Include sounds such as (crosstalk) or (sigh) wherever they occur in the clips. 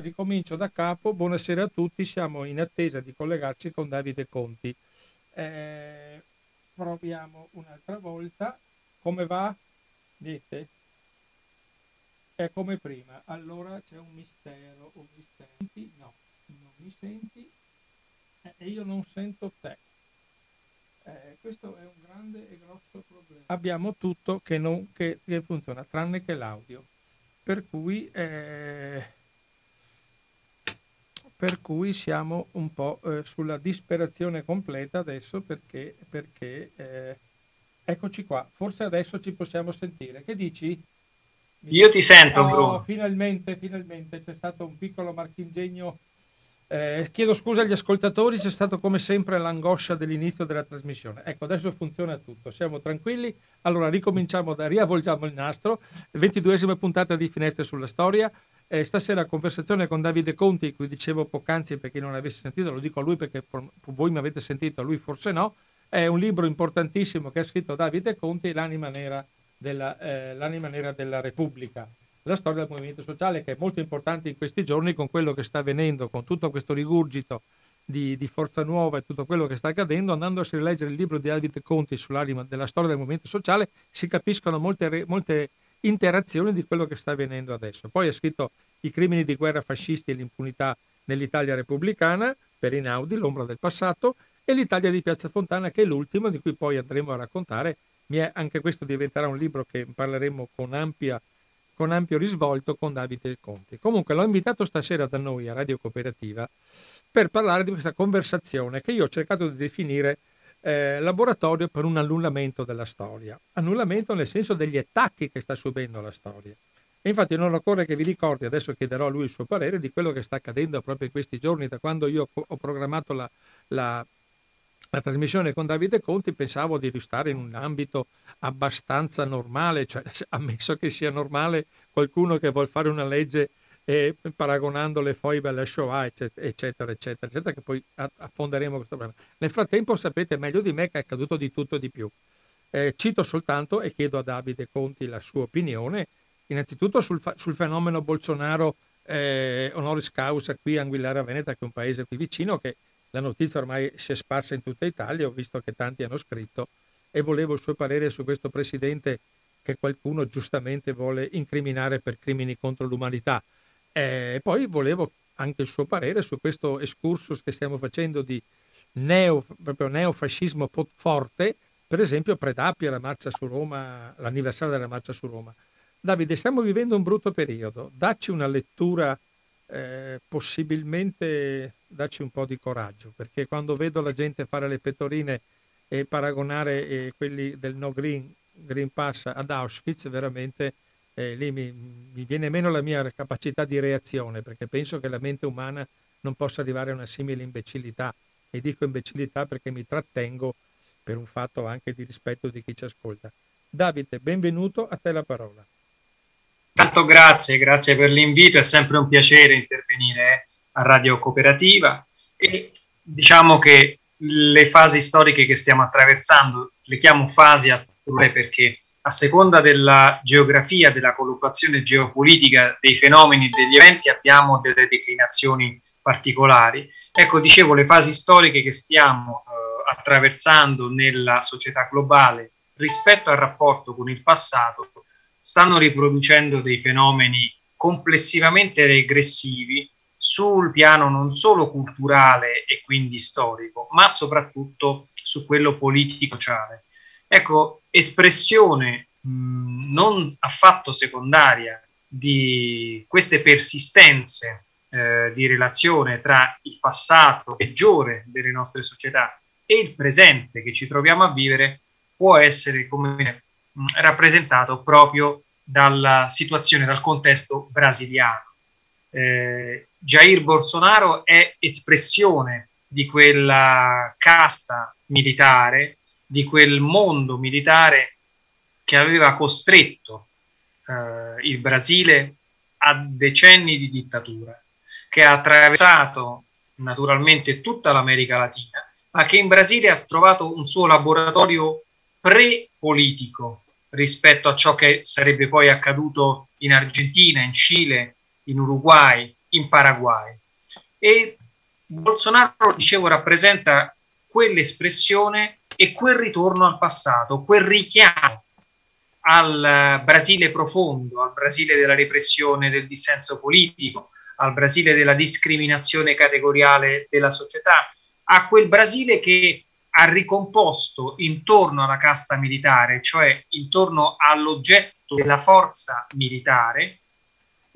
ricomincio da capo. Buonasera a tutti, siamo in attesa di collegarci con Davide Conti. Eh, proviamo un'altra volta. Come va? Dite? È come prima. Allora c'è un mistero. Un mistero. No, non mi senti eh, e io non sento te. Eh, questo è un grande e grosso problema. Abbiamo tutto che, non, che, che funziona, tranne che l'audio. Per cui, eh, per cui siamo un po' eh, sulla disperazione completa adesso perché, perché eh, eccoci qua, forse adesso ci possiamo sentire. Che dici? Io ti sento, oh, Bruno. Finalmente, finalmente c'è stato un piccolo marchingegno eh, chiedo scusa agli ascoltatori, c'è stato come sempre l'angoscia dell'inizio della trasmissione. Ecco, adesso funziona tutto, siamo tranquilli. Allora ricominciamo, da, riavvolgiamo il nastro. 22esima puntata di Finestre sulla Storia. Eh, stasera conversazione con Davide Conti, cui dicevo poc'anzi per chi non avesse sentito, lo dico a lui perché voi mi avete sentito, a lui forse no. È un libro importantissimo che ha scritto Davide Conti, L'anima nera della, eh, l'anima nera della Repubblica la storia del movimento sociale che è molto importante in questi giorni con quello che sta avvenendo, con tutto questo rigurgito di, di Forza Nuova e tutto quello che sta accadendo, andando a rileggere il libro di David Conti sull'anima della storia del movimento sociale si capiscono molte, molte interazioni di quello che sta avvenendo adesso. Poi ha scritto I crimini di guerra fascisti e l'impunità nell'Italia repubblicana, per Inaudi, l'ombra del passato, e l'Italia di Piazza Fontana, che è l'ultimo di cui poi andremo a raccontare. Anche questo diventerà un libro che parleremo con ampia con ampio risvolto con Davide Conti. Comunque l'ho invitato stasera da noi a Radio Cooperativa per parlare di questa conversazione che io ho cercato di definire eh, laboratorio per un annullamento della storia. Annullamento nel senso degli attacchi che sta subendo la storia. E infatti non occorre che vi ricordi, adesso chiederò a lui il suo parere, di quello che sta accadendo proprio in questi giorni, da quando io ho programmato la, la la trasmissione con Davide Conti pensavo di restare in un ambito abbastanza normale, cioè (laughs) ammesso che sia normale qualcuno che vuole fare una legge eh, paragonando le foibe alla Shoah, eccetera, eccetera, eccetera, eccetera, che poi affonderemo questo problema. Nel frattempo sapete meglio di me che è accaduto di tutto e di più. Eh, cito soltanto e chiedo a Davide Conti la sua opinione, innanzitutto sul, sul fenomeno Bolsonaro eh, honoris causa qui a Anguillara Veneta, che è un paese qui vicino, che la notizia ormai si è sparsa in tutta Italia, ho visto che tanti hanno scritto e volevo il suo parere su questo presidente che qualcuno giustamente vuole incriminare per crimini contro l'umanità. E poi volevo anche il suo parere su questo excursus che stiamo facendo di neo, proprio neofascismo forte, per esempio Predapia, la marcia su Roma, l'anniversario della marcia su Roma. Davide, stiamo vivendo un brutto periodo, dacci una lettura eh, possibilmente dacci un po' di coraggio, perché quando vedo la gente fare le pettorine e paragonare eh, quelli del no green, green pass ad Auschwitz, veramente eh, lì mi, mi, viene meno la mia capacità di reazione, perché penso che la mente umana non possa arrivare a una simile imbecillità. E dico imbecillità perché mi trattengo per un fatto anche di rispetto di chi ci ascolta. Davide, benvenuto, a te la parola. Tanto grazie, grazie per l'invito, è sempre un piacere intervenire a Radio Cooperativa e diciamo che le fasi storiche che stiamo attraversando le chiamo fasi a perché a seconda della geografia, della collocazione geopolitica dei fenomeni degli eventi abbiamo delle declinazioni particolari. Ecco, dicevo, le fasi storiche che stiamo eh, attraversando nella società globale rispetto al rapporto con il passato stanno riproducendo dei fenomeni complessivamente regressivi sul piano non solo culturale e quindi storico, ma soprattutto su quello politico-sociale. Ecco, espressione mh, non affatto secondaria di queste persistenze eh, di relazione tra il passato peggiore delle nostre società e il presente che ci troviamo a vivere può essere come mh, rappresentato proprio dalla situazione, dal contesto brasiliano. Eh, Jair Bolsonaro è espressione di quella casta militare, di quel mondo militare che aveva costretto eh, il Brasile a decenni di dittatura, che ha attraversato naturalmente tutta l'America Latina, ma che in Brasile ha trovato un suo laboratorio pre-politico rispetto a ciò che sarebbe poi accaduto in Argentina, in Cile, in Uruguay in Paraguay. E Bolsonaro, dicevo, rappresenta quell'espressione e quel ritorno al passato, quel richiamo al Brasile profondo, al Brasile della repressione del dissenso politico, al Brasile della discriminazione categoriale della società, a quel Brasile che ha ricomposto intorno alla casta militare, cioè intorno all'oggetto della forza militare,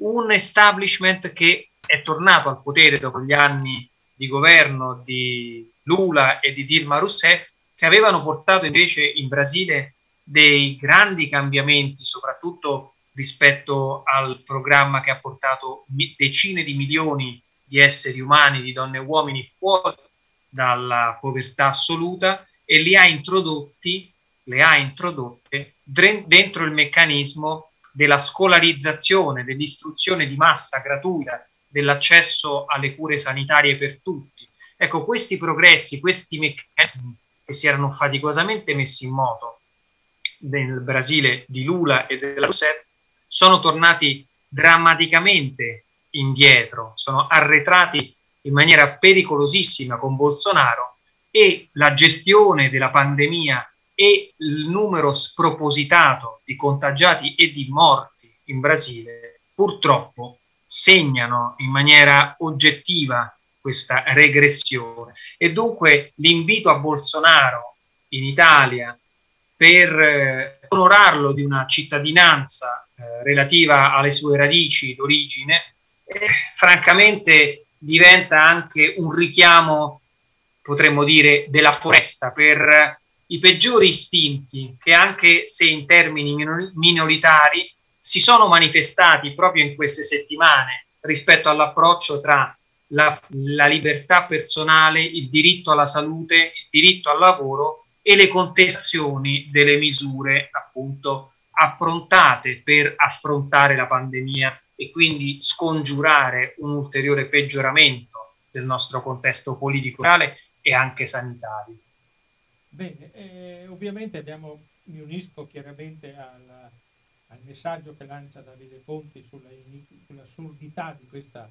un establishment che è tornato al potere dopo gli anni di governo di Lula e di Dilma Rousseff, che avevano portato invece in Brasile dei grandi cambiamenti, soprattutto rispetto al programma che ha portato decine di milioni di esseri umani, di donne e uomini fuori dalla povertà assoluta e li ha introdotti, le ha introdotte dentro il meccanismo della scolarizzazione, dell'istruzione di massa gratuita, dell'accesso alle cure sanitarie per tutti. Ecco, questi progressi, questi meccanismi che si erano faticosamente messi in moto nel Brasile di Lula e della Rousseff sono tornati drammaticamente indietro, sono arretrati in maniera pericolosissima con Bolsonaro e la gestione della pandemia e il numero spropositato di contagiati e di morti in Brasile purtroppo segnano in maniera oggettiva questa regressione. E dunque l'invito a Bolsonaro in Italia per eh, onorarlo di una cittadinanza eh, relativa alle sue radici d'origine eh, francamente diventa anche un richiamo potremmo dire della foresta per i peggiori istinti che anche se in termini minoritari si sono manifestati proprio in queste settimane rispetto all'approccio tra la, la, libertà personale, il diritto alla salute, il diritto al lavoro e le contestazioni delle misure appunto approntate per affrontare la pandemia e quindi scongiurare un ulteriore peggioramento del nostro contesto politico e anche sanitario. Bene, eh, ovviamente abbiamo, mi unisco chiaramente al, al, messaggio che lancia Davide Conti sulla, sull'assurdità di questa,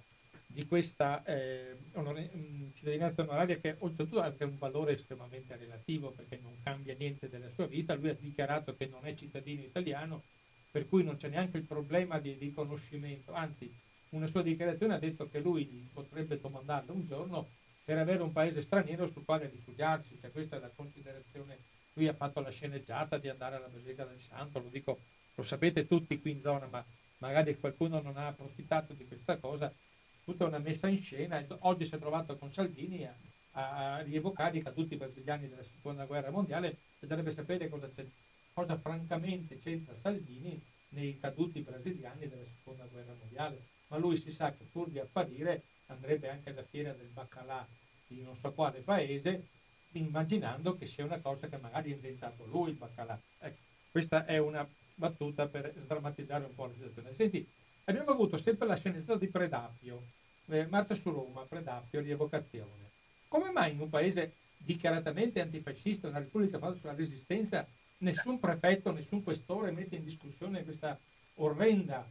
di questa eh, onore, mm, cittadinanza onoraria che oltretutto ha anche un valore estremamente relativo perché non cambia niente della sua vita. Lui ha dichiarato che non è cittadino italiano, per cui non c'è neanche il problema di riconoscimento, anzi una sua dichiarazione ha detto che lui potrebbe domandarlo un giorno per avere un paese straniero sul quale rifugiarsi, cioè questa è la considerazione. Lui ha fatto la sceneggiata di andare alla Basilica del Santo, lo dico, lo sapete tutti qui in zona, ma magari qualcuno non ha approfittato di questa cosa, tutta una messa in scena. Oggi si è trovato con Salvini a, a rievocare i caduti brasiliani della seconda guerra mondiale e dovrebbe sapere cosa, cosa francamente c'entra Salvini nei caduti brasiliani della seconda guerra mondiale. Ma lui si sa che pur di apparire andrebbe anche alla fiera del baccalà di non so quale paese, immaginando che sia una cosa che magari ha inventato lui il baccalà. Ecco, questa è una battuta per sdrammatizzare un po' la situazione. Senti, abbiamo avuto sempre la sceneggiatura di Predapio, eh, Marta su Roma, Predapio, rievocazione. Come mai in un paese dichiaratamente antifascista, una repubblica fatta sulla resistenza, nessun prefetto, nessun questore mette in discussione questa orrenda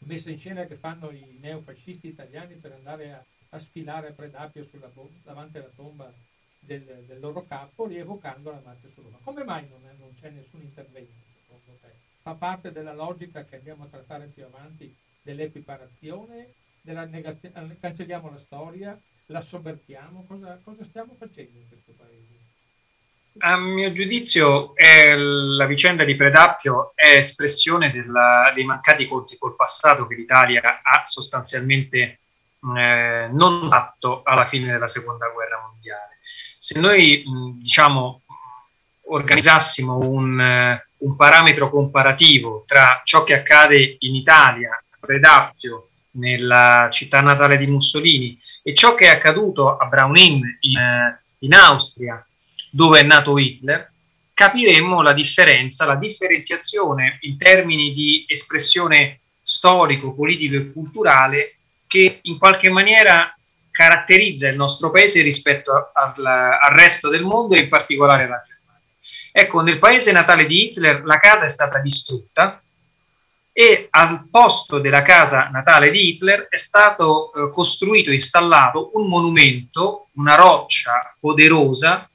messa in scena che fanno i neofascisti italiani per andare a, a sfilare Predapio sulla, davanti alla tomba del, del, loro capo, rievocando la morte su Roma. Come mai non, non c'è nessun intervento, secondo te? Fa parte della logica che andiamo a trattare più avanti dell'equiparazione, della negazione, cancelliamo la storia, la sovvertiamo, cosa, cosa stiamo facendo in questo paese? A mio giudizio è la vicenda di Predappio è espressione della, dei mancati conti col passato che l'Italia ha sostanzialmente eh, non fatto alla fine della seconda guerra mondiale. Se noi diciamo organizzassimo un, un, parametro comparativo tra ciò che accade in Italia, Predappio, nella città natale di Mussolini, e ciò che è accaduto a Braunin in, in Austria dove è nato Hitler, capiremmo la differenza, la differenziazione in termini di espressione storico, politico e culturale che in qualche maniera caratterizza il nostro paese rispetto al, al resto del mondo e in particolare alla Germania. Ecco, nel paese natale di Hitler la casa è stata distrutta e al posto della casa natale di Hitler è stato eh, costruito, installato un monumento, una roccia poderosa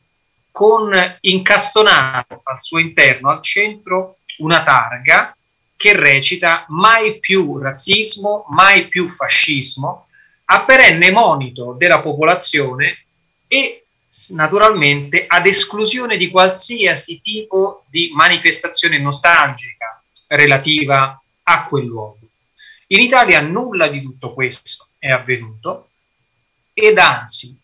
con incastonato al suo interno, al centro, una targa che recita mai più razzismo, mai più fascismo, a perenne monito della popolazione e naturalmente ad esclusione di qualsiasi tipo di manifestazione nostalgica relativa a quel luogo. In Italia nulla di tutto questo è avvenuto ed anzi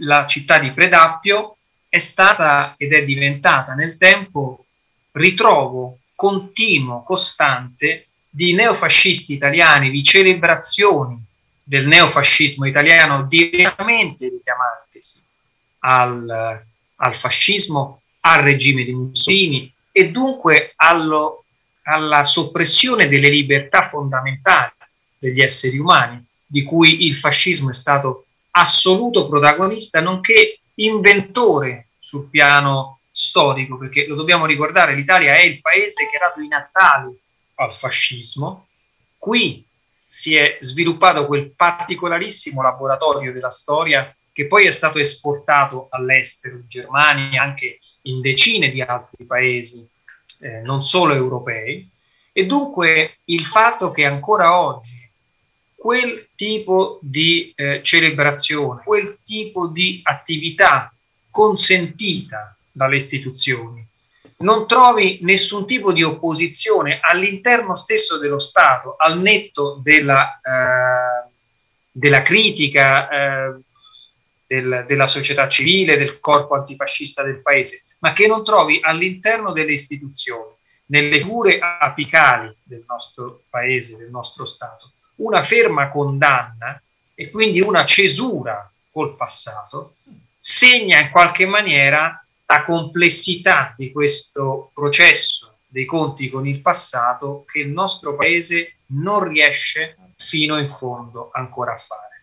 la città di Predappio è stata ed è diventata nel tempo ritrovo continuo, costante di neofascisti italiani, di celebrazioni del neofascismo italiano direttamente richiamantesi al, al fascismo, al regime di Mussolini e dunque allo alla soppressione delle libertà fondamentali degli esseri umani, di cui il fascismo è stato assoluto protagonista, nonché inventore sul piano storico, perché lo dobbiamo ricordare, l'Italia è il paese che ha dato i natali al fascismo. Qui si è sviluppato quel particolarissimo laboratorio della storia che poi è stato esportato all'estero, in Germania, anche in decine di altri paesi eh, non solo europei, e dunque il fatto che ancora oggi quel tipo di eh, celebrazione, quel tipo di attività consentita dalle istituzioni, non trovi nessun tipo di opposizione all'interno stesso dello Stato, al netto della, eh, della critica eh, del, della società civile, del corpo antifascista del paese, ma che non trovi all'interno delle istituzioni, nelle figure apicali del nostro paese, del nostro Stato, una ferma condanna e quindi una cesura col passato, segna in qualche maniera la complessità di questo processo dei conti con il passato che il nostro paese non riesce fino in fondo ancora a fare.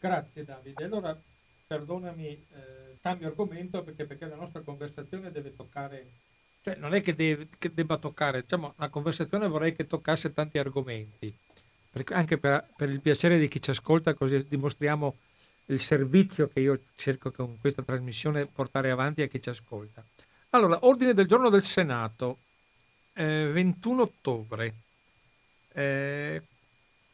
Grazie Davide. Allora, perdonami, eh, cambio argomento perché, perché la nostra conversazione deve toccare, cioè non è che, deve, che debba toccare, diciamo, la conversazione vorrei che toccasse tanti argomenti, perché, anche per, per, il piacere di chi ci ascolta, così dimostriamo il servizio che io cerco con questa trasmissione portare avanti a chi ci ascolta. Allora, ordine del giorno del Senato, eh, 21 ottobre. Eh,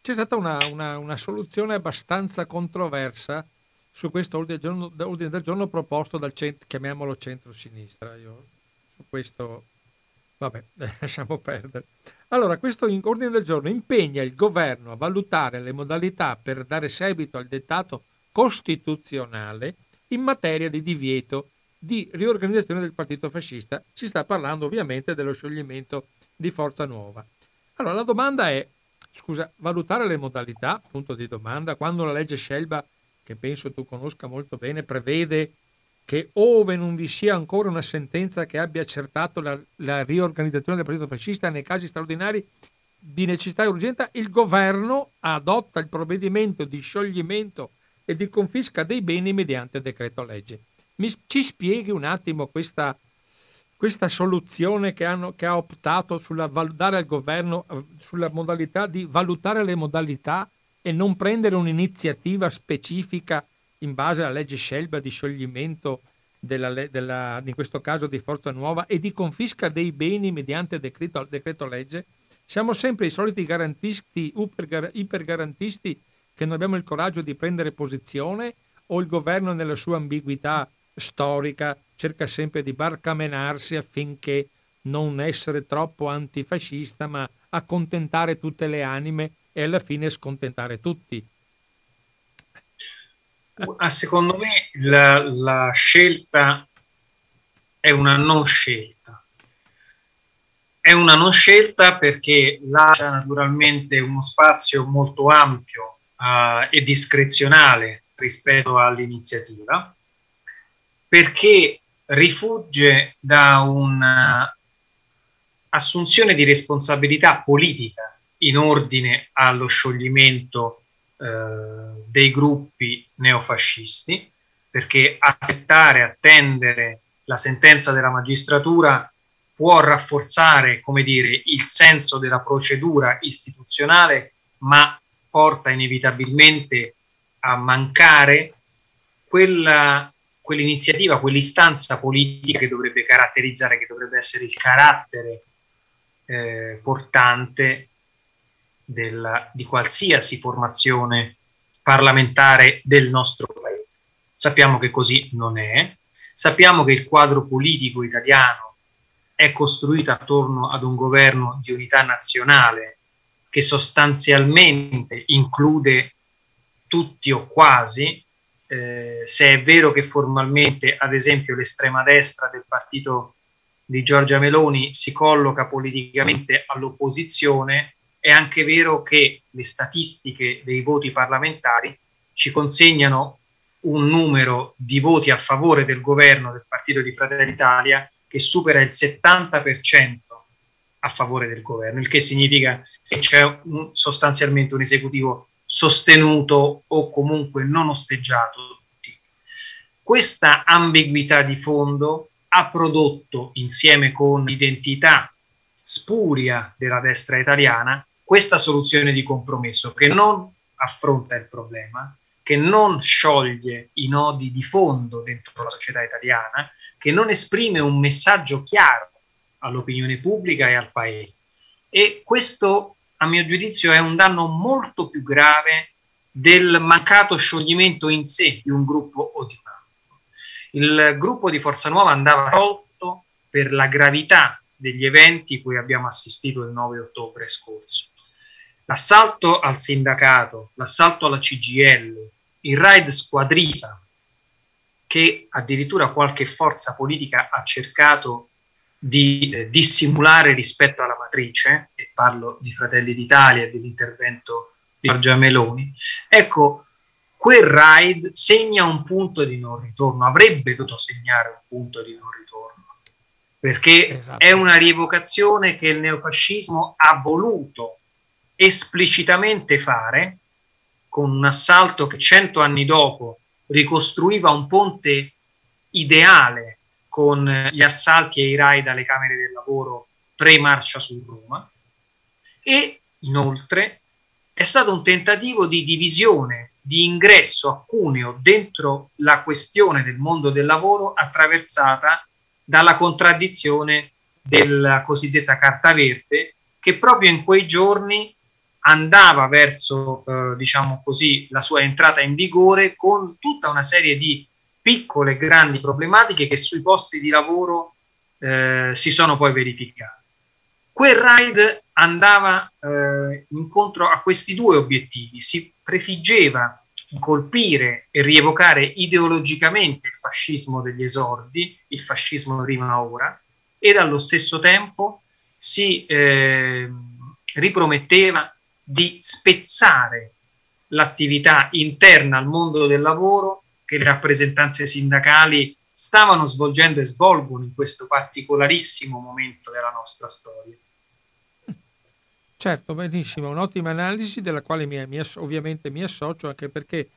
c'è stata una, una, una soluzione abbastanza controversa su questo ordine del giorno, ordine del giorno proposto dal centro, chiamiamolo centro-sinistra. Io su questo, vabbè, (laughs) lasciamo perdere. Allora, questo ordine del giorno impegna il governo a valutare le modalità per dare seguito al dettato costituzionale in materia di divieto di riorganizzazione del partito fascista. Si sta parlando ovviamente dello scioglimento di Forza Nuova. Allora, la domanda è, scusa, valutare le modalità, punto di domanda, quando la legge Scelba che penso tu conosca molto bene, prevede che ove non vi sia ancora una sentenza che abbia accertato la, la riorganizzazione del partito fascista nei casi straordinari di necessità e urgenza, il governo adotta il provvedimento di scioglimento e di confisca dei beni mediante decreto legge. Mi, ci spieghi un attimo questa, questa soluzione che, hanno, che, ha optato sulla dare al governo eh, sulla modalità di valutare le modalità e non prendere un'iniziativa specifica in base alla legge Scelba di scioglimento della, della, in questo caso di Forza Nuova e di confisca dei beni mediante decreto, decreto legge? Siamo sempre i soliti garantisti, ipergarantisti che non abbiamo il coraggio di prendere posizione o il governo nella sua ambiguità storica cerca sempre di barcamenarsi affinché non essere troppo antifascista ma accontentare tutte le anime e alla fine scontentare tutti. Secondo me la, la scelta è una non scelta. È una non scelta perché lascia naturalmente uno spazio molto ampio uh, e discrezionale rispetto all'iniziativa, perché rifugge da un'assunzione di responsabilità politica in ordine allo scioglimento eh, dei gruppi neofascisti, perché aspettare, attendere la sentenza della magistratura può rafforzare, come dire, il senso della procedura istituzionale, ma porta inevitabilmente a mancare quella, quell'iniziativa, quell'istanza politica che dovrebbe caratterizzare, che dovrebbe essere il carattere eh, portante della, di qualsiasi formazione parlamentare del nostro paese. Sappiamo che così non è, sappiamo che il quadro politico italiano è costruito attorno ad un governo di unità nazionale che sostanzialmente include tutti o quasi, eh, se è vero che formalmente, ad esempio, l'estrema destra del partito di Giorgia Meloni si colloca politicamente all'opposizione, è anche vero che le statistiche dei voti parlamentari ci consegnano un numero di voti a favore del governo del Partito di Fratelli d'Italia che supera il 70% a favore del governo, il che significa che c'è un, sostanzialmente un esecutivo sostenuto o comunque non osteggiato. Questa ambiguità di fondo ha prodotto, insieme con l'identità spuria della destra italiana, questa soluzione di compromesso che non affronta il problema, che non scioglie i nodi di fondo dentro la società italiana, che non esprime un messaggio chiaro all'opinione pubblica e al paese. E questo, a mio giudizio, è un danno molto più grave del mancato scioglimento in sé di un gruppo o di un altro. Il gruppo di Forza Nuova andava tolto per la gravità degli eventi cui abbiamo assistito il 9 ottobre scorso. L'assalto al sindacato, l'assalto alla CGL, il raid squadrisa che addirittura qualche forza politica ha cercato di eh, dissimulare rispetto alla matrice, e parlo di Fratelli d'Italia e dell'intervento di Giorgia Meloni, ecco, quel raid segna un punto di non ritorno, avrebbe dovuto segnare un punto di non ritorno, perché esatto. è una rievocazione che il neofascismo ha voluto esplicitamente fare con un assalto che cento anni dopo ricostruiva un ponte ideale con gli assalti e i raid alle Camere del Lavoro pre-marcia su Roma. E inoltre è stato un tentativo di divisione, di ingresso a Cuneo dentro la questione del mondo del lavoro attraversata dalla contraddizione della cosiddetta Carta Verde che proprio in quei giorni andava verso, eh, diciamo così, la sua entrata in vigore con tutta una serie di piccole e grandi problematiche che sui posti di lavoro eh, si sono poi verificate. Quel RAID andava eh, incontro a questi due obiettivi, si prefiggeva colpire e rievocare ideologicamente il fascismo degli esordi, il fascismo prima ora, ed allo stesso tempo si eh, riprometteva di spezzare l'attività interna al mondo del lavoro che le rappresentanze sindacali stavano svolgendo e svolgono in questo particolarissimo momento della nostra storia. Certo, benissimo, un'ottima analisi della quale mi, mi, ovviamente mi associo anche perché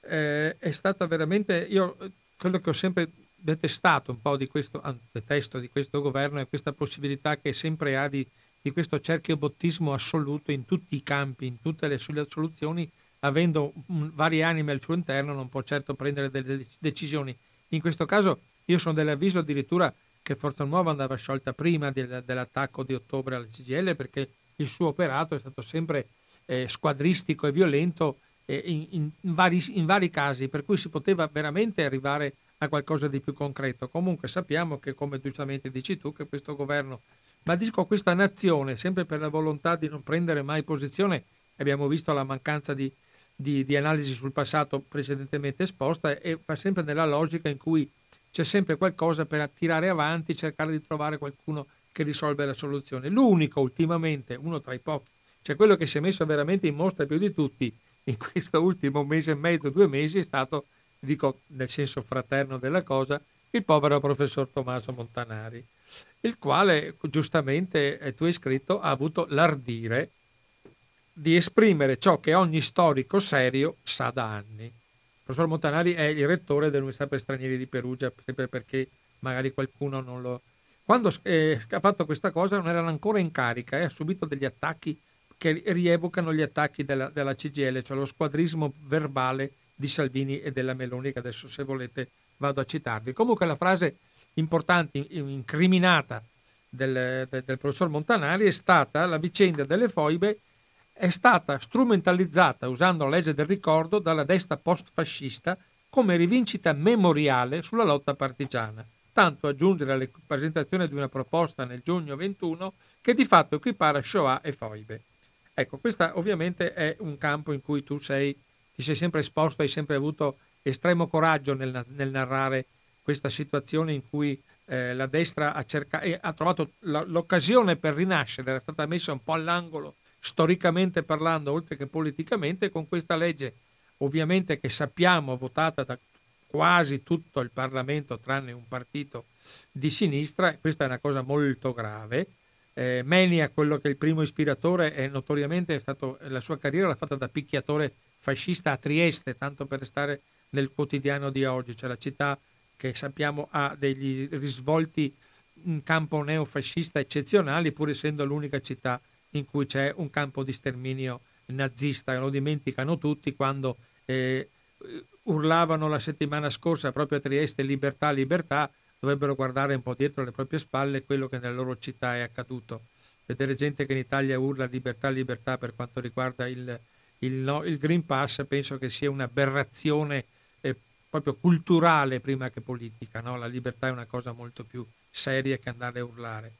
eh, è stata veramente, io quello che ho sempre detestato un po' di questo, detesto di questo governo è questa possibilità che sempre ha di di questo cerchiobottismo assoluto in tutti i campi, in tutte le soluzioni, avendo varie anime al suo interno, non può certo prendere delle decisioni. In questo caso io sono dell'avviso addirittura che Forza Nuova andava sciolta prima del, dell'attacco di ottobre alla CGL perché il suo operato è stato sempre eh, squadristico e violento in, in, vari, in vari casi, per cui si poteva veramente arrivare a qualcosa di più concreto. Comunque sappiamo che, come giustamente dici tu, che questo governo ma dico questa nazione, sempre per la volontà di non prendere mai posizione, abbiamo visto la mancanza di, di, di analisi sul passato precedentemente esposta, e fa sempre nella logica in cui c'è sempre qualcosa per tirare avanti, cercare di trovare qualcuno che risolve la soluzione. L'unico ultimamente, uno tra i pochi, cioè quello che si è messo veramente in mostra più di tutti in (laughs) questo ultimo mese e mezzo, due mesi, è stato, dico nel senso fraterno della cosa, il povero professor Tommaso Montanari il quale giustamente eh, tu hai scritto ha avuto l'ardire di esprimere ciò che ogni storico serio sa da anni. Il professor Montanari è il rettore dell'Università per Stranieri di Perugia, sempre perché magari qualcuno non lo, quando eh, ha fatto questa cosa non erano ancora in carica e ha subito degli attacchi che rievocano gli attacchi della, della CGL, cioè lo squadrismo verbale di Salvini e della Meloni, che adesso se volete vado a citarvi. Comunque la frase importante, incriminata del, del, del professor Montanari è stata la vicenda delle foibe è stata strumentalizzata usando la legge del ricordo dalla destra post-fascista come rivincita memoriale sulla lotta partigiana, tanto aggiungere alla presentazione di una proposta nel giugno 21 che di fatto equipara Shoah e foibe. Ecco, questo ovviamente è un campo in cui tu sei, ti sei sempre esposto, hai sempre avuto estremo coraggio nel, nel narrare questa situazione in cui eh, la destra ha, cerca- ha trovato l'occasione per rinascere, era stata messa un po' all'angolo storicamente parlando, oltre che politicamente, con questa legge, ovviamente che sappiamo votata da quasi tutto il Parlamento, tranne un partito di sinistra, questa è una cosa molto grave. Eh, Menia, quello che è il primo ispiratore, è notoriamente è stato, la sua carriera l'ha fatta da picchiatore fascista a Trieste, tanto per restare nel quotidiano di oggi, cioè la città che sappiamo ha degli risvolti in campo neofascista eccezionali, pur essendo l'unica città in cui c'è un campo di sterminio nazista, lo dimenticano tutti quando eh, urlavano la settimana scorsa proprio a Trieste libertà, libertà, dovrebbero guardare un po' dietro le proprie spalle quello che nella loro città è accaduto. Vedere gente che in Italia urla libertà, libertà per quanto riguarda il, il, no, il Green Pass penso che sia un'aberrazione eh, proprio culturale prima che politica. No? La libertà è una cosa molto più seria che andare a urlare.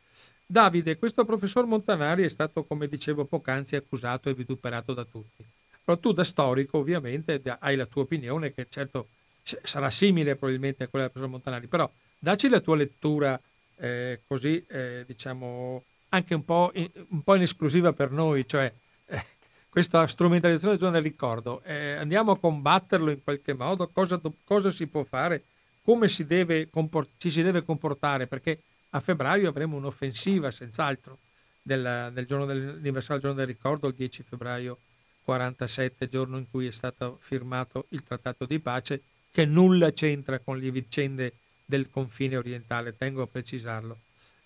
Davide, questo professor Montanari è stato, come dicevo poc'anzi, accusato e vituperato da tutti. Però tu da storico ovviamente hai la tua opinione che certo sarà simile probabilmente a quella del professor Montanari, però dacci la tua lettura eh, così, eh, diciamo, anche un po', in, un po', in, esclusiva per noi, cioè eh, questa strumentalizzazione del giorno del ricordo, eh, andiamo a combatterlo in qualche modo, cosa, cosa si può fare, come si deve comport- ci si deve comportare, perché a febbraio avremo un'offensiva senz'altro del, del giorno dell'anniversario del giorno del ricordo, il 10 febbraio 47, giorno in cui è stato firmato il trattato di pace, che nulla c'entra con le vicende del confine orientale, tengo a precisarlo.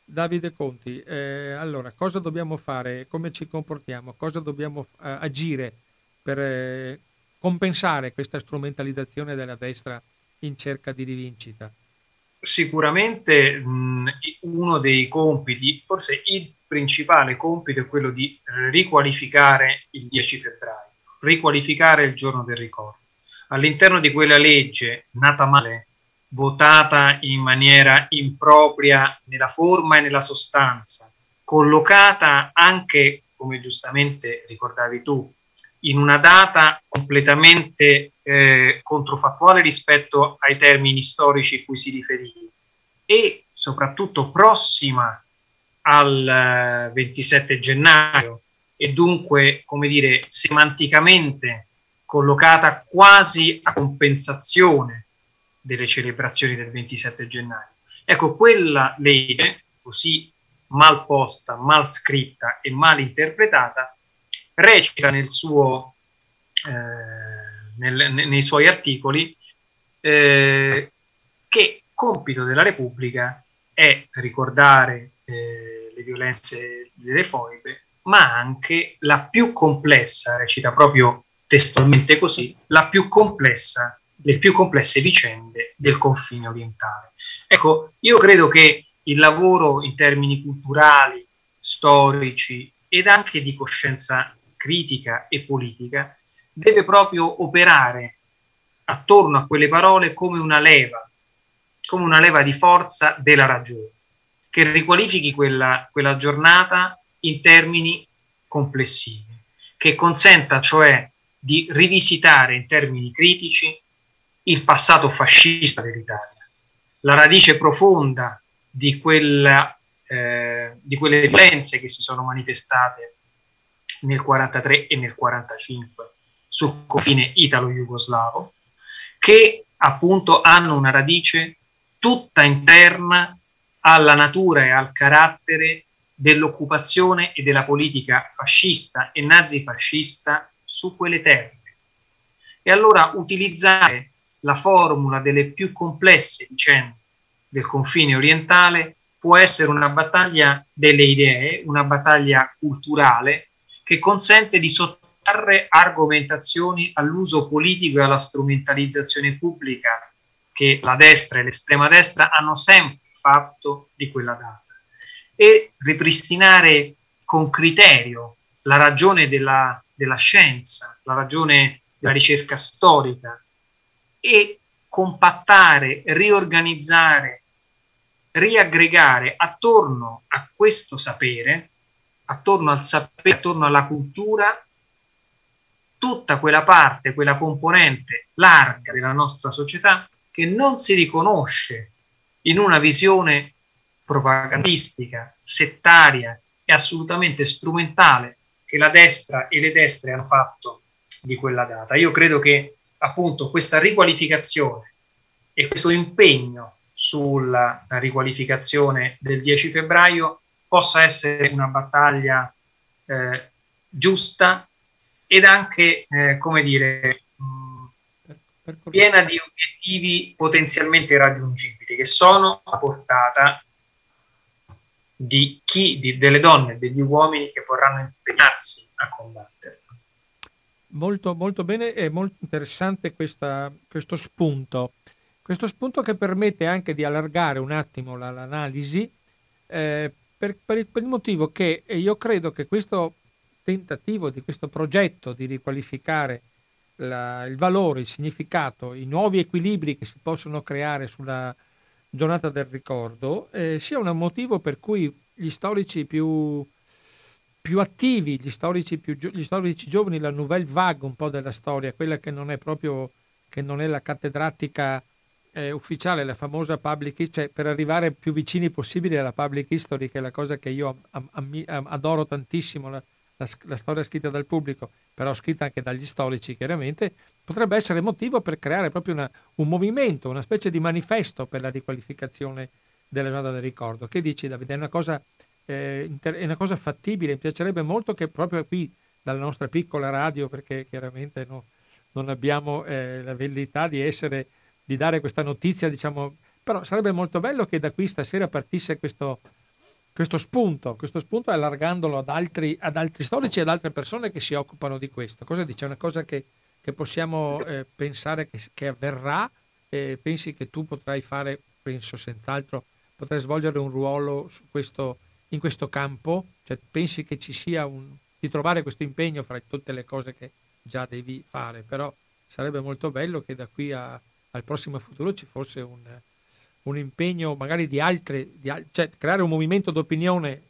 Davide Conti, eh, allora cosa dobbiamo fare, come ci comportiamo, cosa dobbiamo eh, agire per eh, compensare questa strumentalizzazione della destra in cerca di rivincita? Sicuramente mh, uno dei compiti, forse il principale compito è quello di riqualificare il 10 febbraio, riqualificare il giorno del ricordo. All'interno di quella legge nata male, votata in maniera impropria nella forma e nella sostanza, collocata anche, come giustamente ricordavi tu, in una data completamente eh, controfattuale rispetto ai termini storici cui si riferiva e soprattutto prossima al 27 eh, gennaio e dunque, come dire, semanticamente collocata quasi a compensazione delle celebrazioni del 27 gennaio. Ecco, quella legge, così mal posta, mal scritta e mal interpretata, recita nel suo, eh, nel, nei suoi articoli eh, che compito della Repubblica è ricordare eh, le violenze delle foibe, ma anche la più complessa, recita proprio testualmente così, la più complessa, le più complesse vicende del confine orientale. Ecco, io credo che il lavoro in termini culturali, storici ed anche di coscienza critica e politica, deve proprio operare attorno a quelle parole come una leva, come una leva di forza della ragione, che riqualifichi quella, quella giornata in termini complessivi, che consenta cioè di rivisitare in termini critici il passato fascista dell'Italia, la radice profonda di, quella, eh, di quelle violenze che si sono manifestate nel 43 e nel 45 sul confine italo-jugoslavo, che appunto hanno una radice tutta interna alla natura e al carattere dell'occupazione e della politica fascista e nazifascista su quelle terre. E allora utilizzare la formula delle più complesse vicende del confine orientale può essere una battaglia delle idee, una battaglia culturale che consente di sottrarre argomentazioni all'uso politico e alla strumentalizzazione pubblica che la destra e l'estrema destra hanno sempre fatto di quella data. E ripristinare con criterio la ragione della, della scienza, la ragione della ricerca storica e compattare, riorganizzare riaggregare attorno a questo sapere, attorno al sapere, attorno alla cultura, tutta quella parte, quella componente larga della nostra società che non si riconosce in una visione propagandistica, settaria e assolutamente strumentale che la destra e le destre hanno fatto di quella data. Io credo che appunto questa riqualificazione e questo impegno sulla riqualificazione del 10 febbraio possa essere una battaglia eh, giusta ed anche, eh, come dire, mh, piena di obiettivi potenzialmente raggiungibili, che sono a portata di chi, di, delle donne e degli uomini che vorranno impegnarsi a combattere. Molto, molto bene e molto interessante questa, questo spunto. Questo spunto che permette anche di allargare un attimo la, l'analisi eh, per, per, il, per, il, motivo che io credo che questo tentativo di questo progetto di riqualificare la, il valore, il significato, i nuovi equilibri che si possono creare sulla giornata del ricordo eh, sia un motivo per cui gli storici più, più attivi, gli storici, più, gli storici giovani, la nouvelle vague un po' della storia, quella che non è proprio che non è la cattedratica eh, ufficiale, la famosa public history, cioè per arrivare più vicini possibile alla public history, che è la cosa che io am, am, am, adoro tantissimo, la, la, la, storia scritta dal pubblico, però scritta anche dagli storici chiaramente, potrebbe essere motivo per creare proprio una, un movimento, una specie di manifesto per la riqualificazione della giornata del ricordo. Che dici Davide? È una cosa, eh, inter- è una cosa fattibile, mi piacerebbe molto che proprio qui dalla nostra piccola radio, perché chiaramente no, non abbiamo eh, la velleità di essere di dare questa notizia, diciamo, però sarebbe molto bello che da qui stasera partisse questo, questo spunto, questo spunto allargandolo ad altri, ad altri storici e ad altre persone che si occupano di questo. Cosa dice? È una cosa che, che possiamo eh, pensare che, che avverrà? Eh, pensi che tu potrai fare, penso senz'altro, potrai svolgere un ruolo questo, in questo campo? Cioè, pensi che ci sia un, di trovare questo impegno fra tutte le cose che già devi fare, però sarebbe molto bello che da qui a, al prossimo futuro ci fosse un, un impegno magari di altre, di, cioè creare un movimento d'opinione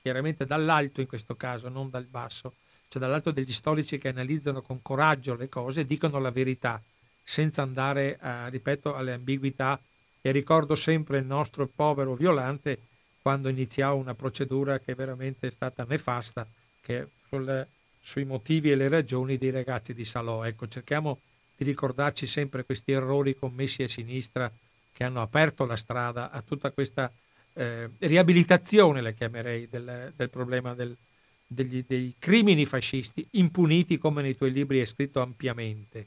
chiaramente dall'alto in questo caso, non dal basso, cioè dall'alto degli storici che analizzano con coraggio le cose e dicono la verità, senza andare, a, ripeto, alle ambiguità. E ricordo sempre il nostro povero Violante quando iniziò una procedura che veramente è stata nefasta, che sul, sui motivi e le ragioni dei ragazzi di Salò. Ecco, cerchiamo di ricordarci sempre questi errori commessi a sinistra che hanno aperto la strada a tutta questa eh, riabilitazione, la chiamerei, del, del problema del, degli, dei crimini fascisti impuniti come nei tuoi libri è scritto ampiamente.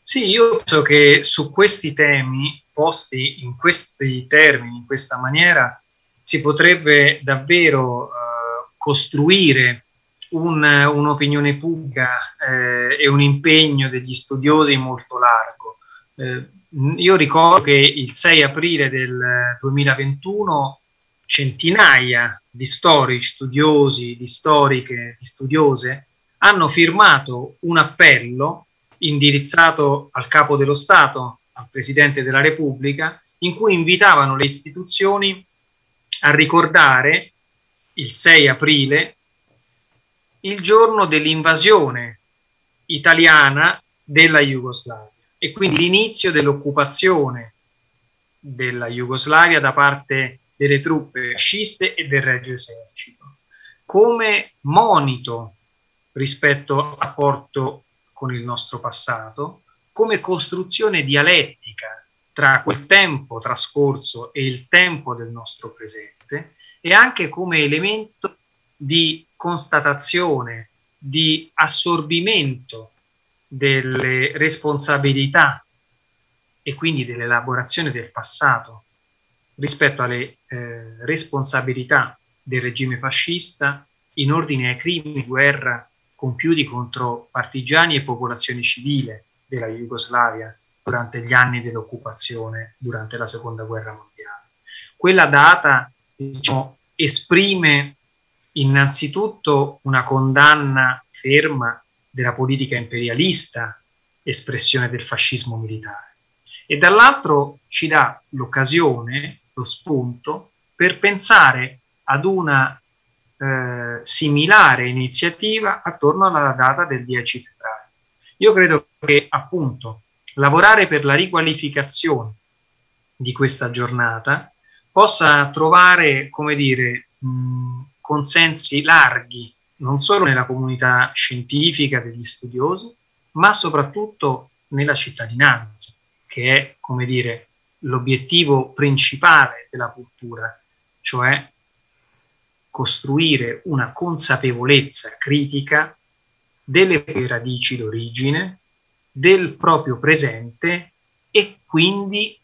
Sì, io penso che su questi temi posti in questi termini, in questa maniera, si potrebbe davvero eh, costruire un, un'opinione pubblica eh, e un impegno degli studiosi molto largo. Eh, io ricordo che il 6 aprile del 2021 centinaia di storici, studiosi, di storiche, di studiose hanno firmato un appello indirizzato al capo dello Stato, al Presidente della Repubblica, in cui invitavano le istituzioni a ricordare il 6 aprile il giorno dell'invasione italiana della Jugoslavia e quindi l'inizio dell'occupazione della Jugoslavia da parte delle truppe fasciste e del Regio Esercito, come monito rispetto al rapporto con il nostro passato, come costruzione dialettica tra quel tempo trascorso e il tempo del nostro presente e anche come elemento di constatazione, di assorbimento delle responsabilità e quindi dell'elaborazione del passato rispetto alle eh, responsabilità del regime fascista in ordine ai crimini di guerra compiuti contro partigiani e popolazione civile della Jugoslavia durante gli anni dell'occupazione, durante la seconda guerra mondiale. Quella data diciamo, esprime innanzitutto una condanna ferma della politica imperialista, espressione del fascismo militare, e dall'altro ci dà l'occasione, lo spunto, per pensare ad una eh, similare iniziativa attorno alla data del 10 febbraio. Io credo che appunto lavorare per la riqualificazione di questa giornata possa trovare, come dire, mh, consensi larghi, non solo nella comunità scientifica degli studiosi, ma soprattutto nella cittadinanza, che è, come dire, l'obiettivo principale della cultura, cioè costruire una consapevolezza critica delle radici d'origine, del proprio presente e quindi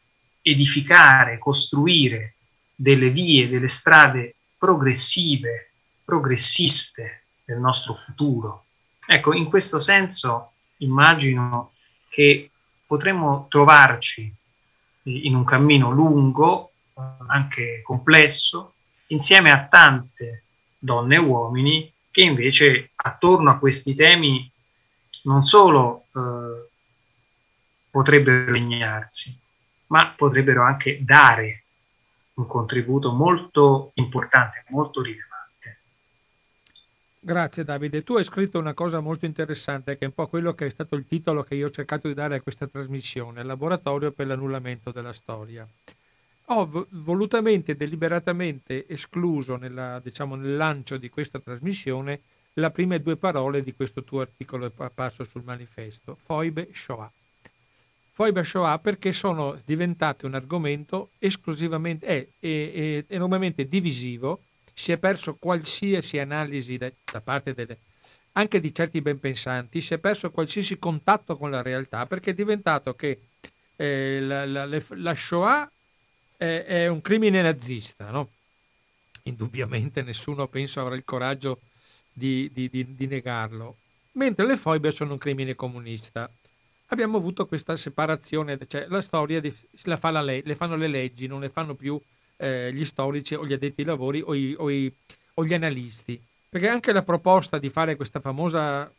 edificare, costruire delle vie, delle strade progressive, progressiste del nostro futuro. Ecco, in questo senso immagino che potremmo trovarci in un cammino lungo, anche complesso, insieme a tante donne e uomini che invece attorno a questi temi non solo eh, potrebbero legnarsi, ma potrebbero anche dare un contributo molto importante, molto rilevante. Grazie Davide, tu hai scritto una cosa molto interessante che è un po' quello che è stato il titolo che io ho cercato di dare a questa trasmissione, Laboratorio per l'annullamento della storia ho volutamente deliberatamente escluso nella, diciamo, nel lancio di questa trasmissione le prime due parole di questo tuo articolo apparso sul manifesto, foibe Shoah. Foibe Shoah perché sono diventate un argomento esclusivamente, è, è enormemente divisivo, si è perso qualsiasi analisi da, da parte delle, anche di certi ben pensanti, si è perso qualsiasi contatto con la realtà perché è diventato che eh, la, la, la Shoah è, è un crimine nazista, no? Indubbiamente nessuno, penso, avrà il coraggio di, di, di, di negarlo. Mentre le foibe sono un crimine comunista. Abbiamo avuto questa separazione, cioè la storia la fa la le, le fanno le leggi, non le fanno più eh, gli storici o gli addetti ai lavori o, i, o, i, o, gli analisti. Perché anche la proposta di fare questa famosa,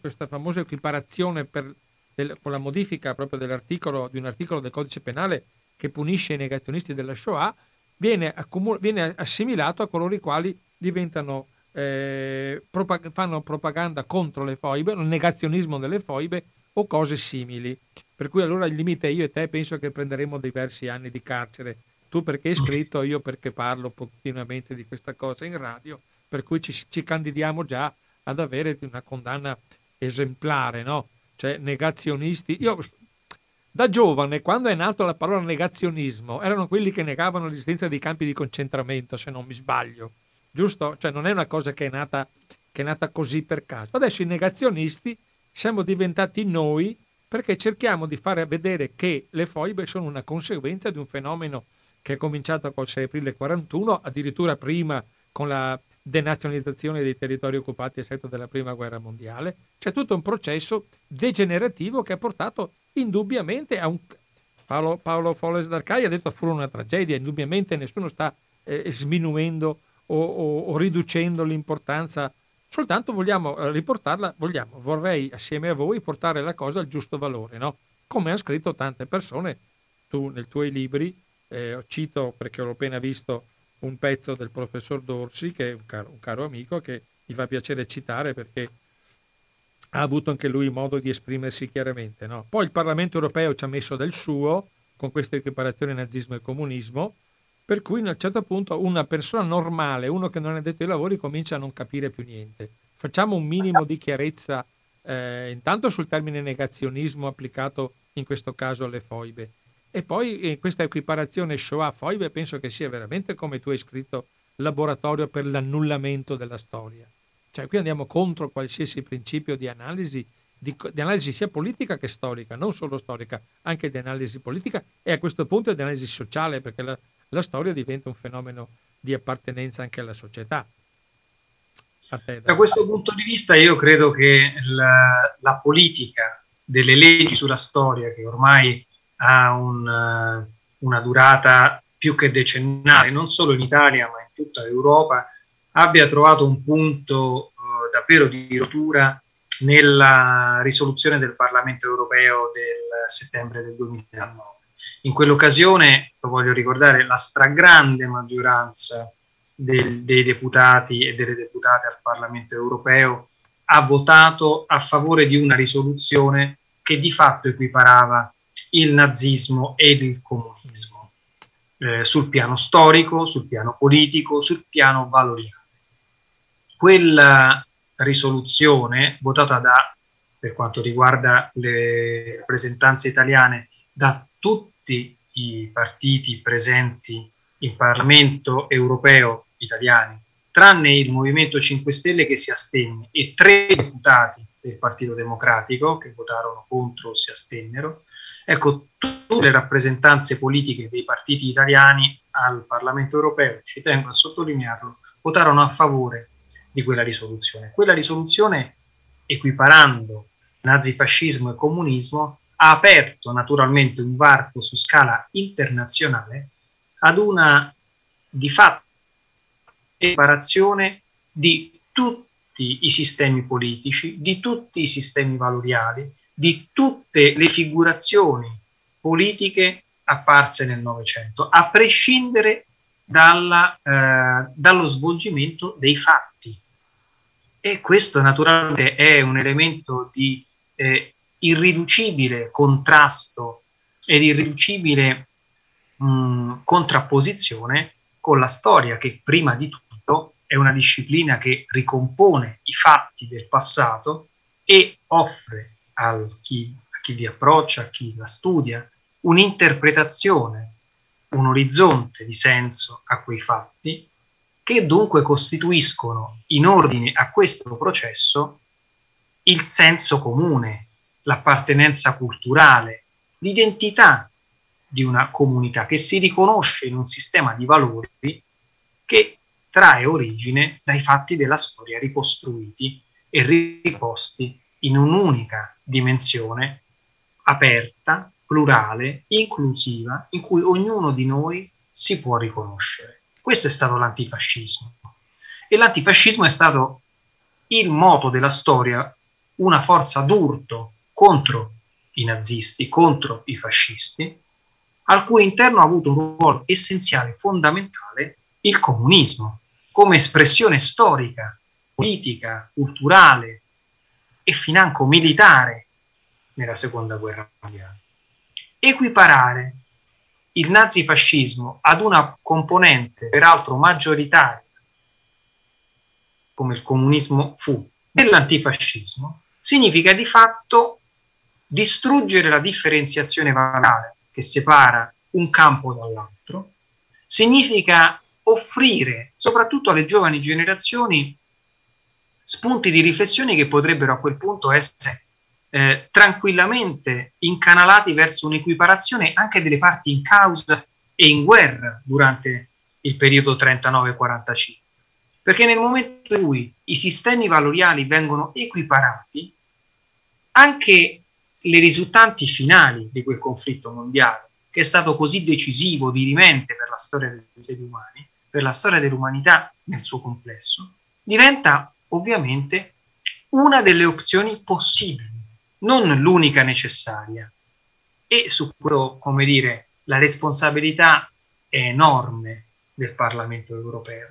questa famosa equiparazione per, del, con la modifica proprio di un articolo del codice penale che punisce i negazionisti della Shoah viene, accumul- viene assimilato a coloro i quali diventano, eh, propag- fanno propaganda contro le foibe, il negazionismo delle foibe o cose simili. Per cui allora il limite io e te penso che prenderemo diversi anni di carcere. Tu perché hai scritto, io perché parlo continuamente di questa cosa in radio, per cui ci, ci candidiamo già ad avere una condanna esemplare, no? Cioè negazionisti. Io da giovane, quando è nato la parola negazionismo, erano quelli che negavano l'esistenza dei campi di concentramento, se non mi sbaglio. Giusto? Cioè non è una cosa che è nata, che è nata così per caso. Adesso i negazionisti siamo diventati noi perché cerchiamo di fare vedere che le foibe sono una conseguenza di un fenomeno che è cominciato col 6 aprile 41, addirittura prima con la denazionalizzazione dei territori occupati a seguito della prima guerra mondiale. C'è tutto un processo degenerativo che ha portato indubbiamente a un... Paolo, Paolo Foles d'Arcai ha detto furono una tragedia, indubbiamente nessuno sta eh, sminuendo o, o, o, riducendo l'importanza, soltanto vogliamo eh, riportarla, vogliamo, vorrei assieme a voi portare la cosa al giusto valore, no? come hanno scritto tante persone, tu nei tuoi libri, eh, cito perché l'ho appena visto un pezzo del professor Dorsi, che è un caro, un caro amico, che mi fa piacere citare perché ha avuto anche lui modo di esprimersi chiaramente. No? Poi il Parlamento europeo ci ha messo del suo con questa equiparazione nazismo e comunismo, per cui a un certo punto una persona normale, uno che non è detto ai lavori, comincia a non capire più niente. Facciamo un minimo di chiarezza eh, intanto sul termine negazionismo applicato in questo caso alle foibe e poi eh, questa equiparazione Shoah-foibe penso che sia veramente, come tu hai scritto, laboratorio per l'annullamento della storia. Cioè qui andiamo contro qualsiasi principio di analisi, di, di, analisi sia politica che storica, non solo storica, anche di analisi politica e a questo punto di analisi sociale, perché la, la storia diventa un fenomeno di appartenenza anche alla società. Da questo punto di vista io credo che la, la politica delle leggi sulla storia, che ormai ha un, una durata più che decennale, non solo in Italia ma in tutta Europa, abbia trovato un punto uh, davvero di rottura nella risoluzione del Parlamento europeo del settembre del 2019. In quell'occasione, lo voglio ricordare, la stragrande maggioranza del, dei deputati e delle deputate al Parlamento europeo ha votato a favore di una risoluzione che di fatto equiparava il nazismo ed il comunismo eh, sul piano storico, sul piano politico, sul piano valoriale. Quella risoluzione votata da, per quanto riguarda le rappresentanze italiane, da tutti i partiti presenti in Parlamento europeo italiani, tranne il Movimento 5 Stelle che si astenne e tre deputati del Partito Democratico che votarono contro o si astennero. Ecco, tutte le rappresentanze politiche dei partiti italiani al Parlamento europeo, ci tengo a sottolinearlo, votarono a favore di quella risoluzione. Quella risoluzione, equiparando nazifascismo e comunismo, ha aperto naturalmente un varco su scala internazionale ad una di fatto separazione di tutti i sistemi politici, di tutti i sistemi valoriali, di tutte le figurazioni politiche apparse nel Novecento, a prescindere dalla, eh, dallo svolgimento dei fatti. E questo naturalmente è un elemento di eh, irriducibile contrasto ed irriducibile mh, contrapposizione con la storia che prima di tutto è una disciplina che ricompone i fatti del passato e offre chi, a chi vi approccia, a chi la studia, un'interpretazione, un orizzonte di senso a quei fatti che dunque costituiscono in ordine a questo processo il senso comune, l'appartenenza culturale, l'identità di una comunità che si riconosce in un sistema di valori che trae origine dai fatti della storia ricostruiti e riposti in un'unica dimensione aperta, plurale, inclusiva, in cui ognuno di noi si può riconoscere. Questo è stato l'antifascismo. E l'antifascismo è stato il moto della storia, una forza d'urto contro i nazisti, contro i fascisti, al cui interno ha avuto un ruolo essenziale, fondamentale, il comunismo come espressione storica, politica, culturale e financo militare nella seconda guerra mondiale. Equiparare il nazifascismo ad una componente peraltro maggioritaria, come il comunismo fu, dell'antifascismo, significa di fatto distruggere la differenziazione valoriale che separa un campo dall'altro, significa offrire soprattutto alle giovani generazioni spunti di riflessione che potrebbero a quel punto essere eh, tranquillamente incanalati verso un'equiparazione anche delle parti in causa e in guerra durante il periodo 39-45. Perché nel momento in cui i sistemi valoriali vengono equiparati, anche le risultanti finali di quel conflitto mondiale, che è stato così decisivo, dirimente per la storia degli esseri umani, per la storia dell'umanità nel suo complesso, diventa ovviamente una delle opzioni possibili, non l'unica necessaria. E su questo, come dire, la responsabilità è enorme del Parlamento europeo.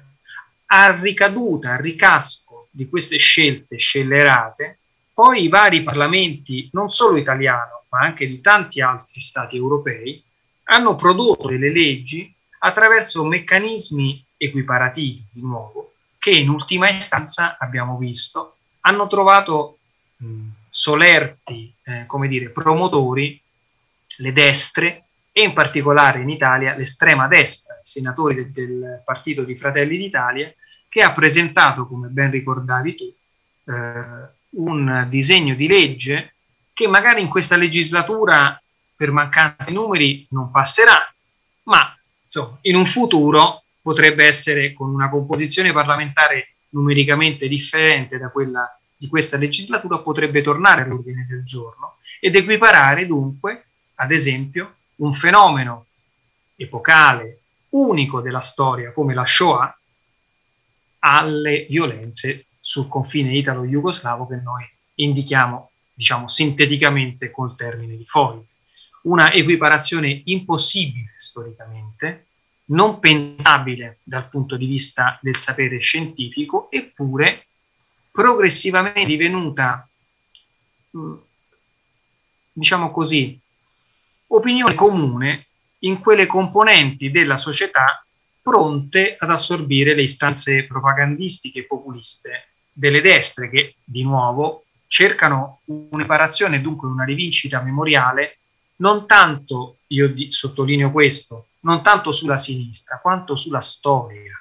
A ricaduta, a ricasco di queste scelte scellerate, poi i vari parlamenti, non solo italiano, ma anche di tanti altri stati europei, hanno prodotto delle leggi attraverso meccanismi equiparativi, di nuovo, che in ultima istanza, abbiamo visto, hanno trovato mh, solerti, eh, come dire, promotori le destre e in particolare in Italia l'estrema destra, i senatori del, del Partito di Fratelli d'Italia, che ha presentato, come ben ricordavi tu, eh, un disegno di legge che magari in questa legislatura per mancanza di numeri non passerà, ma insomma, in un futuro potrebbe essere con una composizione parlamentare numericamente differente da quella di questa legislatura, potrebbe tornare all'ordine del giorno ed equiparare dunque, ad esempio, un fenomeno epocale unico della storia come la Shoah alle violenze sul confine italo-jugoslavo che noi indichiamo, diciamo, sinteticamente col termine di foglie. Una equiparazione impossibile storicamente, non pensabile dal punto di vista del sapere scientifico, eppure progressivamente divenuta, mm, diciamo così, opinione comune in quelle componenti della società pronte ad assorbire le istanze propagandistiche e populiste delle destre che, di nuovo, cercano un'eparazione, dunque una rivincita memoriale, non tanto, io di, sottolineo questo, non tanto sulla sinistra, quanto sulla storia.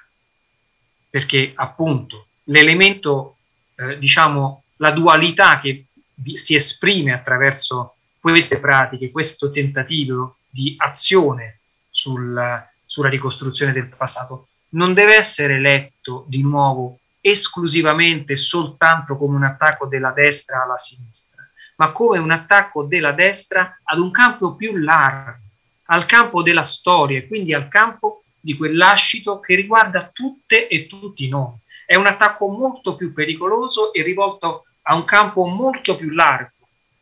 Perché appunto l'elemento, eh, diciamo, la dualità che vi, si esprime attraverso queste pratiche, questo tentativo di azione sul, sulla ricostruzione del passato, non deve essere letto di nuovo esclusivamente soltanto come un attacco della destra alla sinistra, ma come un attacco della destra ad un campo più largo, al campo della storia e quindi al campo di quell'ascito che riguarda tutte e tutti noi. È un attacco molto più pericoloso e rivolto a un campo molto più largo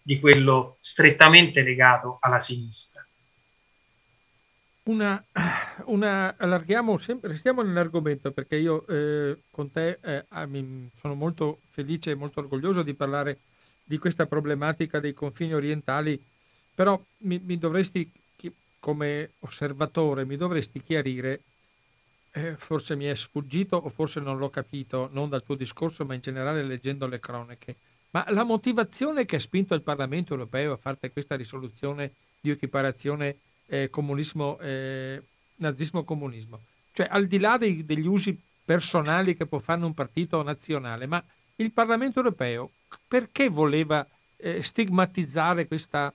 di quello strettamente legato alla sinistra. Una, una, allarghiamo sempre, restiamo nell'argomento perché io eh, con te eh, ah, sono molto felice e molto orgoglioso di parlare di questa problematica dei confini orientali, però mi, mi dovresti, come osservatore, mi dovresti chiarire, eh, forse mi è sfuggito o forse non l'ho capito, non dal tuo discorso, ma in generale leggendo le cronache, ma la motivazione che ha spinto il Parlamento europeo a fare questa risoluzione di equiparazione eh, comunismo, eh, nazismo-comunismo. Cioè al di là dei, degli usi personali che può fare un partito nazionale, ma il Parlamento europeo perché voleva eh, stigmatizzare questa...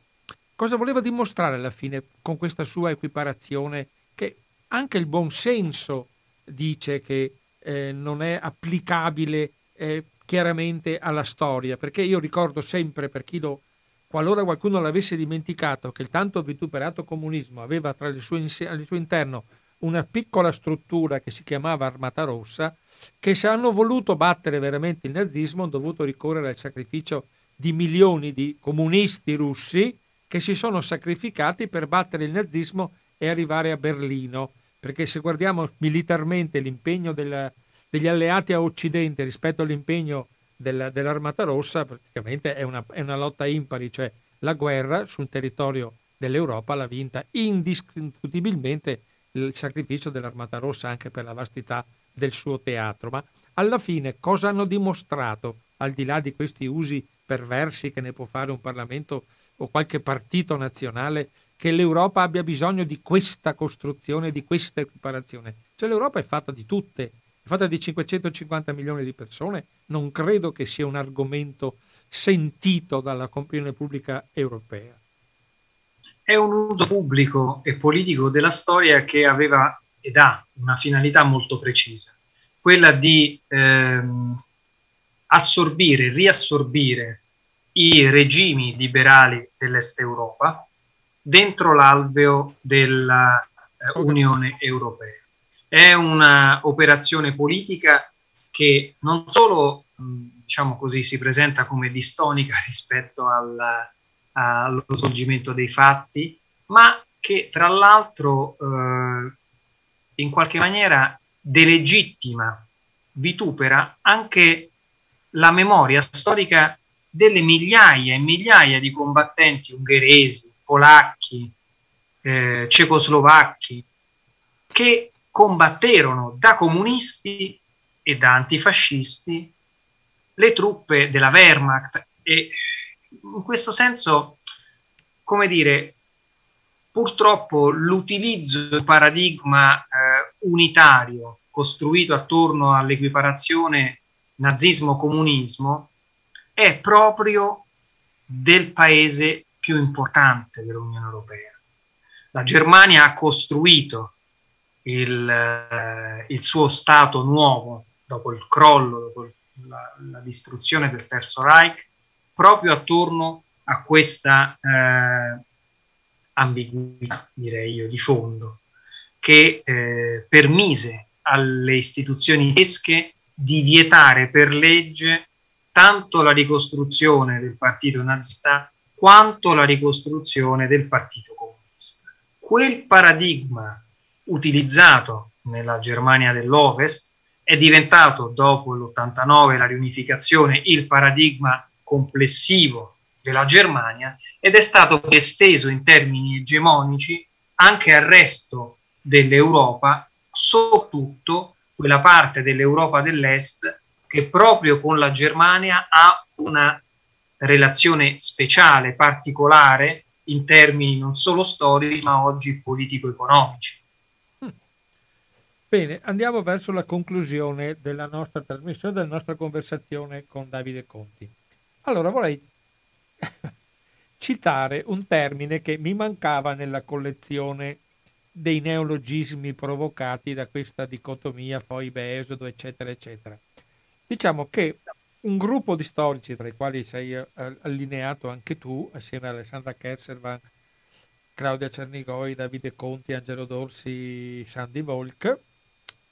Cosa voleva dimostrare alla fine con questa sua equiparazione che anche il buon senso dice che eh, non è applicabile eh, chiaramente alla storia, perché io ricordo sempre per chi lo qualora qualcuno l'avesse dimenticato che il tanto vituperato comunismo aveva tra il suo, al suo interno una piccola struttura che si chiamava Armata Rossa, che se hanno voluto battere veramente il nazismo hanno dovuto ricorrere al sacrificio di milioni di comunisti russi che si sono sacrificati per battere il nazismo e arrivare a Berlino. Perché se guardiamo militarmente l'impegno della, degli alleati a Occidente rispetto all'impegno del, dell'Armata Rossa praticamente è una, è una lotta impari, cioè la guerra sul territorio dell'Europa l'ha vinta indiscutibilmente il sacrificio dell'Armata Rossa anche per la vastità del suo teatro. Ma alla fine cosa hanno dimostrato, al di là di questi usi perversi che ne può fare un Parlamento o qualche partito nazionale, che l'Europa abbia bisogno di questa costruzione, di questa equiparazione? Cioè l'Europa è fatta di tutte, fatta di 550 milioni di persone, non credo che sia un argomento sentito dalla opinione pubblica europea. È un uso pubblico e politico della storia che aveva ed ha una finalità molto precisa, quella di ehm, assorbire, riassorbire i regimi liberali dell'Est Europa dentro l'alveo dell'Unione eh, Europea. È un'operazione politica che non solo diciamo così, si presenta come distonica (laughs) rispetto al, allo svolgimento dei fatti, ma che tra l'altro eh, in qualche maniera delegittima, vitupera anche la memoria storica delle migliaia e migliaia di combattenti ungheresi, polacchi, eh, cecoslovacchi, che combatterono da comunisti e da antifascisti le truppe della Wehrmacht e in questo senso, come dire, purtroppo l'utilizzo del paradigma eh, unitario costruito attorno all'equiparazione nazismo-comunismo è proprio del paese più importante dell'Unione Europea. La Germania ha costruito il, eh, il, suo stato nuovo dopo il crollo, dopo la, la, distruzione del Terzo Reich, proprio attorno a questa eh, ambiguità, direi io, di fondo, che eh, permise alle istituzioni tedesche di vietare per legge tanto la ricostruzione del partito nazista quanto la ricostruzione del partito comunista. Quel paradigma utilizzato nella Germania dell'Ovest è diventato dopo l'89 la riunificazione il paradigma complessivo della Germania ed è stato esteso in termini egemonici anche al resto dell'Europa, soprattutto quella parte dell'Europa dell'Est che proprio con la Germania ha una relazione speciale, particolare, in termini non solo storici, ma oggi politico-economici. Bene, andiamo verso la conclusione della nostra trasmissione, della nostra conversazione con Davide Conti. Allora vorrei (laughs) citare un termine che mi mancava nella collezione dei neologismi provocati da questa dicotomia foibe esodo eccetera eccetera. Diciamo che un gruppo di storici, tra i quali sei eh, allineato anche tu, assieme a Alessandra Kerservan, Claudia Cernigoi, Davide Conti, Angelo Dorsi, Sandy Volk,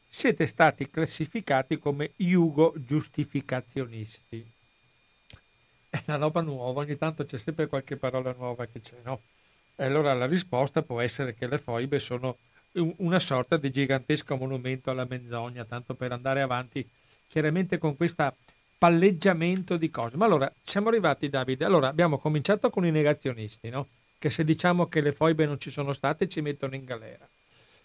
siete stati classificati come Jugo giustificazionisti è una roba nuova, ogni tanto c'è sempre qualche parola nuova che c'è, no? E allora la risposta può essere che le foibe sono una sorta di gigantesco monumento alla menzogna, tanto per andare avanti chiaramente con questo palleggiamento di cose. Ma allora siamo arrivati, Davide. Allora abbiamo cominciato con i negazionisti, no? Che se diciamo che le foibe non ci sono state ci mettono in galera.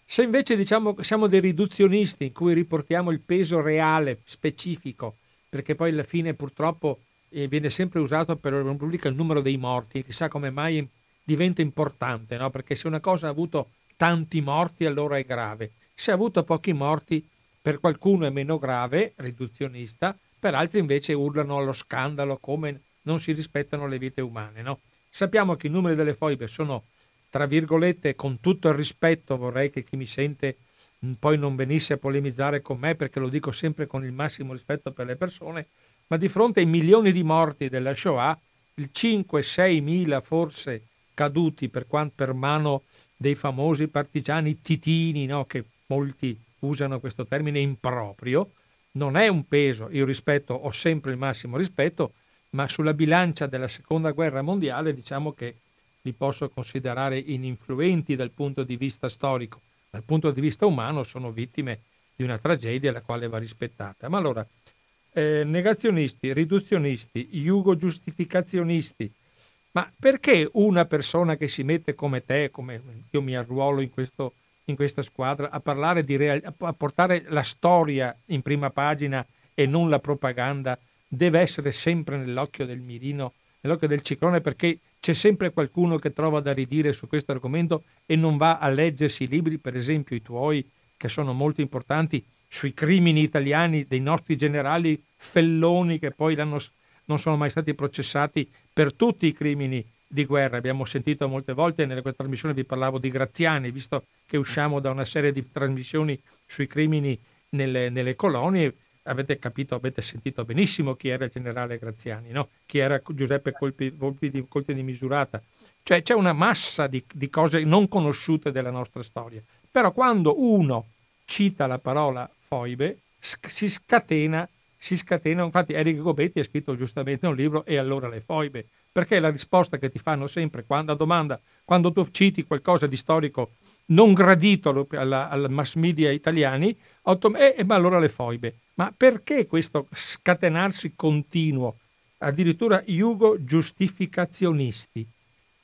Se invece diciamo siamo dei riduzionisti in cui riportiamo il peso reale, specifico, perché poi alla fine purtroppo e viene sempre usato per la Repubblica il numero dei morti, chissà come mai diventa importante, no? perché se una cosa ha avuto tanti morti allora è grave, se ha avuto pochi morti per qualcuno è meno grave, riduzionista, per altri invece urlano allo scandalo come non si rispettano le vite umane. No? Sappiamo che i numeri delle foibe sono, tra virgolette, con tutto il rispetto, vorrei che chi mi sente poi non venisse a polemizzare con me perché lo dico sempre con il massimo rispetto per le persone, ma di fronte ai milioni di morti della Shoah, il 5-6 mila forse caduti per, quanto, per mano dei famosi partigiani titini, no? che molti usano questo termine improprio, non è un peso, io rispetto, ho sempre il massimo rispetto, ma sulla bilancia della seconda guerra mondiale diciamo che li posso considerare ininfluenti dal punto di vista storico, dal punto di vista umano sono vittime di una tragedia la quale va rispettata. Ma allora, eh, negazionisti, riduzionisti, jugo giustificazionisti. Ma perché una persona che si mette come te, come io mi arruolo in, questo, in questa squadra, a, parlare di real, a portare la storia in prima pagina e non la propaganda, deve essere sempre nell'occhio del mirino, nell'occhio del ciclone, perché c'è sempre qualcuno che trova da ridire su questo argomento e non va a leggersi i libri, per esempio i tuoi, che sono molto importanti, sui crimini italiani dei nostri generali felloni che poi non sono mai stati processati per tutti i crimini di guerra. Abbiamo sentito molte volte nelle trasmissioni vi parlavo di Graziani, visto che usciamo da una serie di trasmissioni sui crimini nelle, nelle colonie, avete capito, avete sentito benissimo chi era il generale Graziani, no? chi era Giuseppe Colpi, Volpi di, Colpi di Misurata. Cioè c'è una massa di, di cose non conosciute della nostra storia. Però quando uno cita la parola foibe, si scatena, si scatena, infatti Eric Gobetti ha scritto giustamente un libro e allora le foibe, perché la risposta che ti fanno sempre quando a domanda, quando tu citi qualcosa di storico non gradito alla mass media italiani, autom- eh, eh, ma allora le foibe. Ma perché questo scatenarsi continuo? Addirittura Jugo giustificazionisti.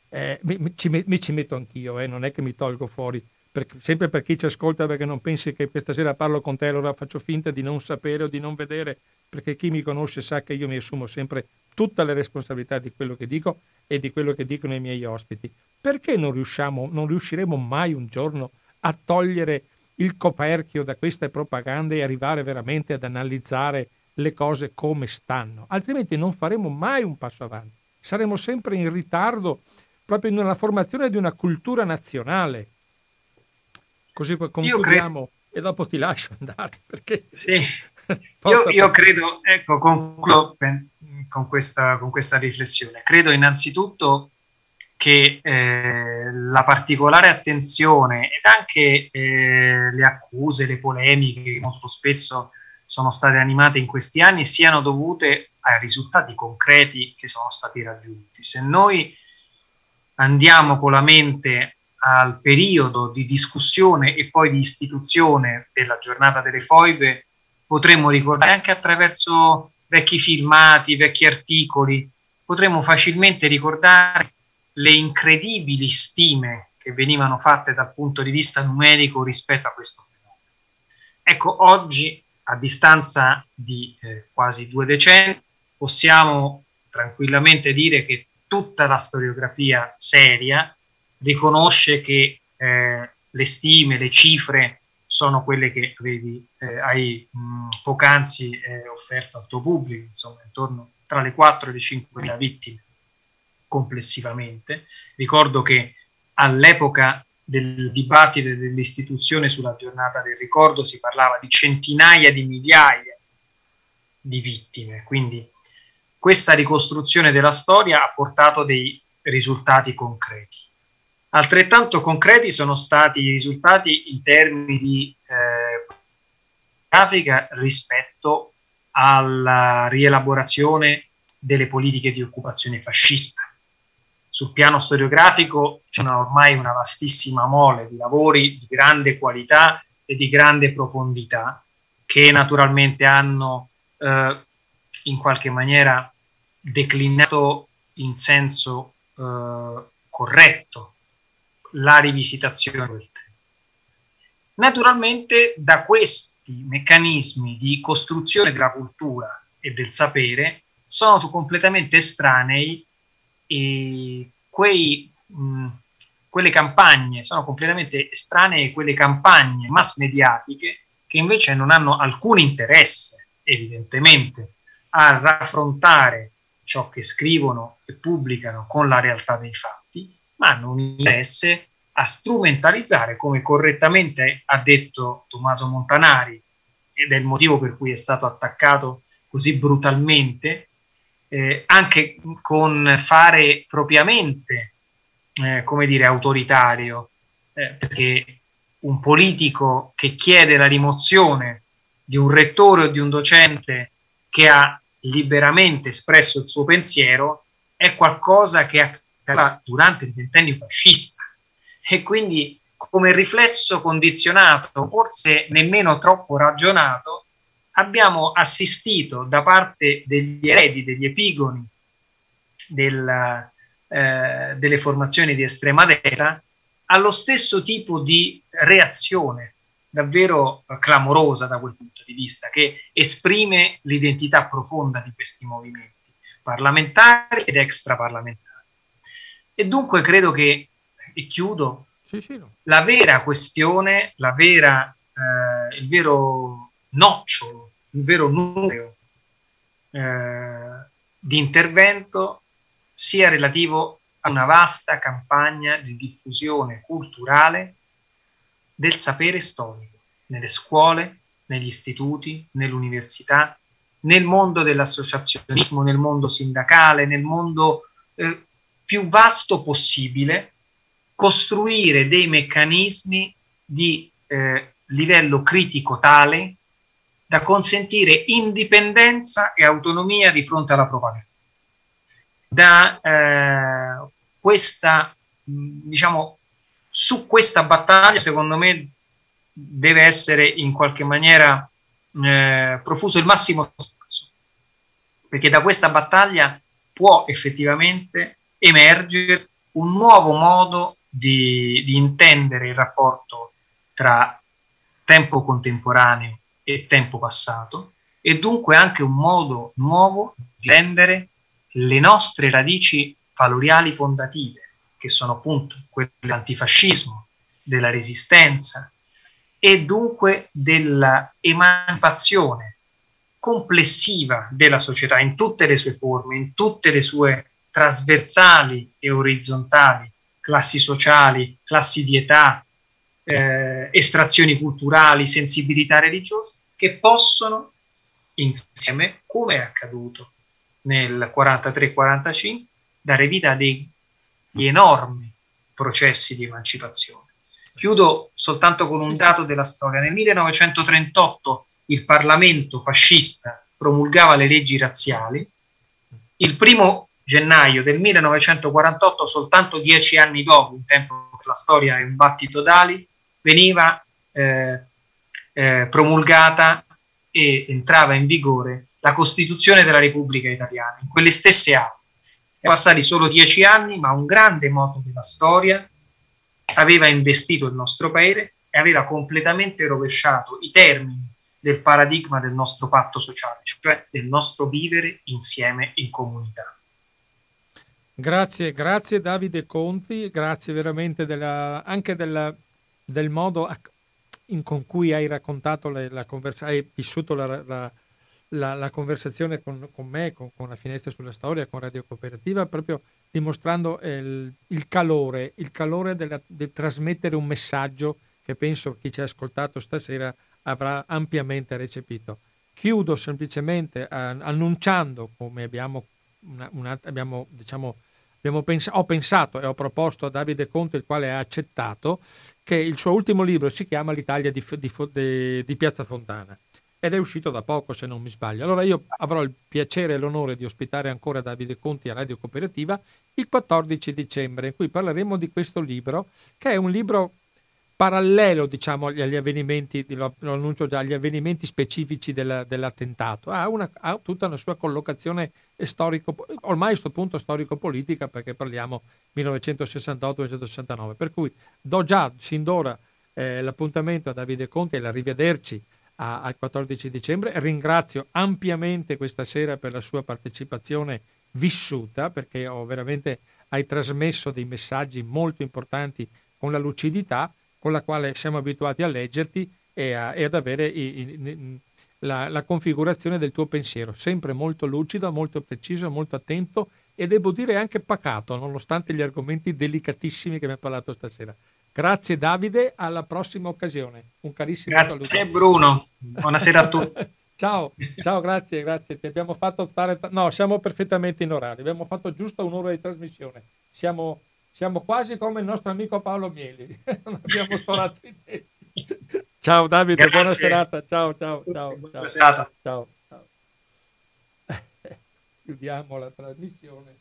Eh, mi, ci, mi, ci, metto anch'io, eh, non è che mi tolgo fuori per, sempre per chi ci ascolta perché non pensi che questa sera parlo con te allora faccio finta di non sapere o di non vedere perché chi mi conosce sa che io mi assumo sempre tutte le responsabilità di quello che dico e di quello che dicono i miei ospiti. Perché non riusciamo, non riusciremo mai un giorno a togliere il coperchio da queste propagande e arrivare veramente ad analizzare le cose come stanno? Altrimenti non faremo mai un passo avanti. Saremo sempre in ritardo proprio nella formazione di una cultura nazionale Così poi concludiamo e dopo ti lascio andare. Perché... Sì. (laughs) io, io credo, ecco, concludo con questa, con questa riflessione. Credo innanzitutto che eh, la particolare attenzione ed anche eh, le accuse, le polemiche che molto spesso sono state animate in questi anni siano dovute ai risultati concreti che sono stati raggiunti. Se noi andiamo con la mente al periodo di discussione e poi di istituzione della giornata delle foibe, potremmo ricordare anche attraverso vecchi filmati, vecchi articoli, potremmo facilmente ricordare le incredibili stime che venivano fatte dal punto di vista numerico rispetto a questo fenomeno. Ecco, oggi, a distanza di eh, quasi due decenni, possiamo tranquillamente dire che tutta la storiografia seria riconosce che eh, le stime, le cifre sono quelle che vedi, eh, hai mh, poc'anzi eh, offerto al tuo pubblico, insomma, intorno tra le 4 e le 5 mila vittime complessivamente. Ricordo che all'epoca del dibattito dell'istituzione sulla giornata del ricordo si parlava di centinaia di migliaia di vittime, quindi questa ricostruzione della storia ha portato dei risultati concreti. Altrettanto concreti sono stati i risultati in termini di eh, grafica rispetto alla rielaborazione delle politiche di occupazione fascista. Sul piano storiografico c'è ormai una vastissima mole di lavori di grande qualità e di grande profondità che naturalmente hanno eh, in qualche maniera declinato in senso eh, corretto la rivisitazione Naturalmente da questi meccanismi di costruzione della cultura e del sapere sono completamente estranei quei, mh, quelle campagne sono completamente estranee quelle campagne mass mediatiche che invece non hanno alcun interesse, evidentemente, a raffrontare ciò che scrivono e pubblicano con la realtà dei fatti, ma hanno un interesse a strumentalizzare, come correttamente ha detto Tommaso Montanari, ed è il motivo per cui è stato attaccato così brutalmente, eh, anche con fare propriamente, eh, come dire, autoritario, eh, perché un politico che chiede la rimozione di un rettore o di un docente che ha liberamente espresso il suo pensiero è qualcosa che accadeva durante il ventennio fascista. E quindi come riflesso condizionato, forse nemmeno troppo ragionato, abbiamo assistito da parte degli eredi, degli epigoni del, eh, delle formazioni di estrema destra allo stesso tipo di reazione davvero clamorosa da quel punto di vista, che esprime l'identità profonda di questi movimenti parlamentari ed extraparlamentari. E dunque credo che, e chiudo, sì, sì, no. la vera questione, la vera, eh, il vero nocciolo, il vero nucleo eh, di intervento sia relativo a una vasta campagna di diffusione culturale del sapere storico nelle scuole, negli istituti, nell'università, nel mondo dell'associazionismo, nel mondo sindacale, nel mondo eh, più vasto possibile, costruire dei meccanismi di eh, livello critico tale da consentire indipendenza e autonomia di fronte alla propaganda. Da eh, questa, diciamo, su questa battaglia, secondo me, deve essere in qualche maniera eh, profuso il massimo spazio, perché da questa battaglia può effettivamente emergere un nuovo modo di, di intendere il rapporto tra tempo contemporaneo e tempo passato e dunque anche un modo nuovo di rendere le nostre radici valoriali fondative, che sono appunto quelle dell'antifascismo, della resistenza e dunque dell'emancipazione complessiva della società in tutte le sue forme, in tutte le sue trasversali e orizzontali, classi sociali, classi di età, eh, estrazioni culturali, sensibilità religiose, che possono insieme, come è accaduto nel 43-45, dare vita a degli enormi processi di emancipazione. Chiudo soltanto con un dato della storia. Nel 1938 il Parlamento fascista promulgava le leggi razziali. Il primo gennaio del 1948, soltanto dieci anni dopo, un tempo che la storia è un battito d'ali, veniva eh, eh, promulgata e entrava in vigore la Costituzione della Repubblica Italiana. In quelle stesse anni, sono passati solo dieci anni, ma un grande moto della storia aveva investito il nostro paese e aveva completamente rovesciato i termini del paradigma del nostro patto sociale, cioè del nostro vivere insieme in comunità. Grazie, grazie Davide Conti, grazie veramente della, anche della, del modo in, con cui hai raccontato le, la conversazione, hai vissuto la, la, la, la conversazione con, con me, con, con, la finestra sulla storia, con Radio Cooperativa, proprio dimostrando il, il calore, il calore della, di trasmettere un messaggio che penso chi ci ha ascoltato stasera avrà ampiamente recepito. Chiudo semplicemente eh, annunciando come abbiamo, una, una, abbiamo diciamo, Pens- ho pensato e ho proposto a Davide Conte, il quale ha accettato, che il suo ultimo libro si chiama L'Italia di, di, di, di, Piazza Fontana ed è uscito da poco se non mi sbaglio. Allora io avrò il piacere e l'onore di ospitare ancora Davide Conti a Radio Cooperativa il 14 dicembre, in cui parleremo di questo libro, che è un libro parallelo diciamo, agli avvenimenti, lo, annuncio già, agli avvenimenti specifici della, dell'attentato, ha, una, ha, tutta una sua collocazione storico, ormai a questo punto storico-politica perché parliamo 1968-1969, per cui do già sin d'ora eh, l'appuntamento a Davide Conti e l'arrivederci a, al 14 dicembre, ringrazio ampiamente questa sera per la sua partecipazione vissuta perché ho veramente hai trasmesso dei messaggi molto importanti con la lucidità con la quale siamo abituati a leggerti e, a, e ad avere i, i, la, la, configurazione del tuo pensiero, sempre molto lucido, molto preciso, molto attento e devo dire anche pacato, nonostante gli argomenti delicatissimi che mi ha parlato stasera. Grazie Davide, alla prossima occasione. Un carissimo grazie saluto. Grazie Bruno, buonasera a tutti. (laughs) ciao, ciao, grazie, grazie. Ti abbiamo fatto fare... No, siamo perfettamente in orario, abbiamo fatto giusto un'ora di trasmissione. Siamo siamo quasi come il nostro amico Paolo Mieli. (laughs) non abbiamo (laughs) sparato i tempi. Ciao Davide, Grazie. buona serata. Ciao, ciao, ciao. Buona ciao, ciao, ciao. (laughs) Chiudiamo la trasmissione.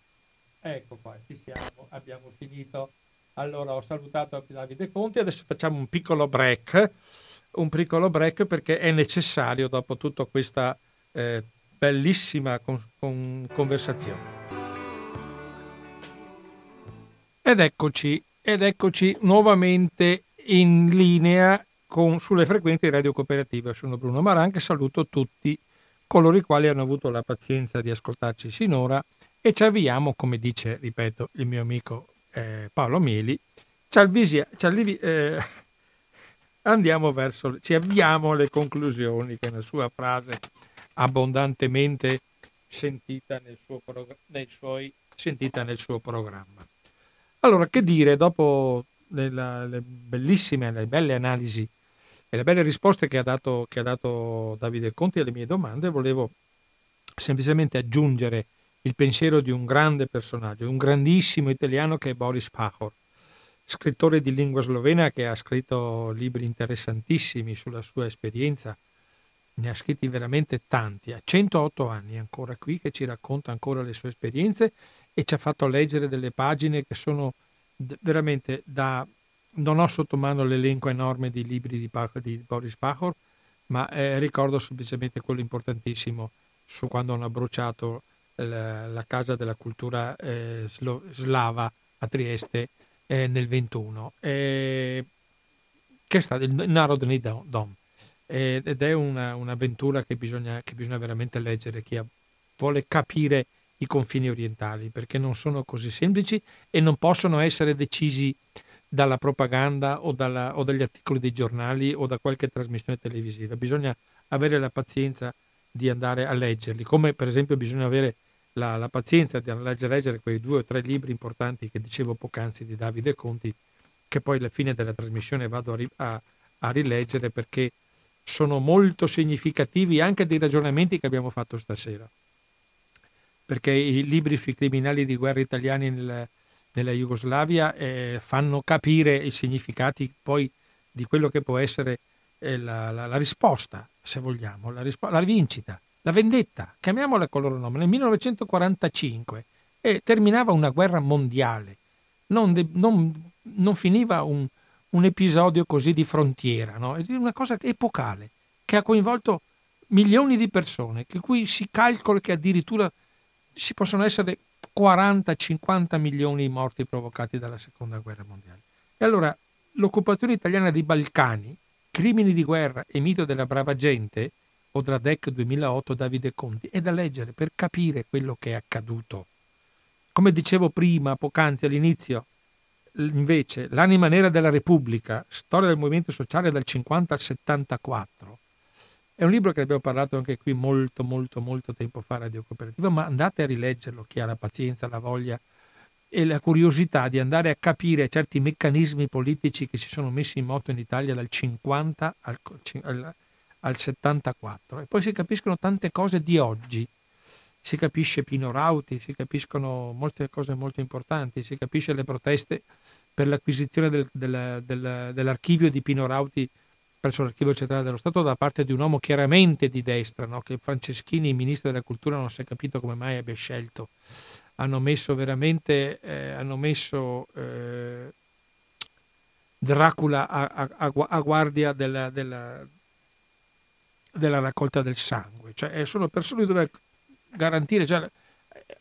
Ecco qua, ci siamo, abbiamo finito. Allora ho salutato Davide Conti, adesso facciamo un piccolo break, un piccolo break perché è necessario dopo tutta questa eh, bellissima con, con conversazione. Ed eccoci, ed eccoci nuovamente in linea con, sulle frequenze di Radio Cooperativa. Sono Bruno Maranca e saluto tutti coloro i quali hanno avuto la pazienza di ascoltarci sinora e ci avviamo, come dice, ripeto, il mio amico eh, Paolo Mieli, ci, avvisi, ci allivi, eh, (laughs) andiamo verso, ci avviamo alle conclusioni, che è una sua frase abbondantemente sentita nel suo, nei suoi, sentita nel suo programma. Allora, che dire, dopo le, le bellissime, le belle analisi e le belle risposte che ha, dato, che ha dato Davide Conti alle mie domande, volevo semplicemente aggiungere il pensiero di un grande personaggio, un grandissimo italiano che è Boris Pachor, scrittore di lingua slovena che ha scritto libri interessantissimi sulla sua esperienza, ne ha scritti veramente tanti, ha 108 anni ancora qui che ci racconta ancora le sue esperienze e ci ha fatto leggere delle pagine che sono veramente da... Non ho sotto mano l'elenco enorme di libri di, di Boris Pachor, ma eh, ricordo semplicemente quello importantissimo su quando hanno bruciato la, la Casa della Cultura eh, slo, slava a Trieste eh, nel 21, che è stato il Narodny Dom. ed è una, un'avventura che bisogna, che bisogna veramente leggere chi ha, vuole capire i confini orientali, perché non sono così semplici e non possono essere decisi dalla propaganda o, dalla, o dagli articoli dei giornali o da qualche trasmissione televisiva. Bisogna avere la pazienza di andare a leggerli, come per esempio bisogna avere la, la pazienza di andare a leggere quei due o tre libri importanti che dicevo poc'anzi di Davide Conti, che poi alla fine della trasmissione vado a, a, a rileggere perché sono molto significativi anche dei ragionamenti che abbiamo fatto stasera. Perché i libri sui criminali di guerra italiani nel, nella Jugoslavia eh, fanno capire i significati poi di quello che può essere eh, la, la, la, risposta, se vogliamo, la, rispo- la vincita, la vendetta, chiamiamola con il loro nome, nel 1945 e terminava una guerra mondiale, non, de- non, non finiva un, un, episodio così di frontiera, no? è una cosa epocale che ha coinvolto milioni di persone, che cui si calcola che addirittura ci possono essere 40-50 milioni di morti provocati dalla seconda guerra mondiale. E allora l'occupazione italiana dei Balcani, crimini di guerra e mito della brava gente, Odradec 2008 Davide Conti, è da leggere per capire quello che è accaduto. Come dicevo prima, poc'anzi all'inizio, invece, L'anima nera della Repubblica, storia del movimento sociale dal 50 al 74, è un libro che abbiamo parlato anche qui molto, molto, molto tempo fa Radio Cooperativa, ma andate a rileggerlo, chi ha la pazienza, la voglia e la curiosità di andare a capire certi meccanismi politici che si sono messi in moto in Italia dal 50 al, al, al 74. E poi si capiscono tante cose di oggi. Si capisce Pino Rauti, si capiscono molte cose molto importanti, si capisce le proteste per l'acquisizione del, del, del, dell'archivio di Pino Rauti presso l'Archivio Centrale dello Stato da parte di un uomo chiaramente di destra, no? che Franceschini, ministro della cultura, non si è capito come mai abbia scelto. Hanno messo veramente, eh, hanno messo eh, Dracula a, a, a guardia della, della, della, raccolta del sangue. Cioè, sono persone dove garantire, cioè,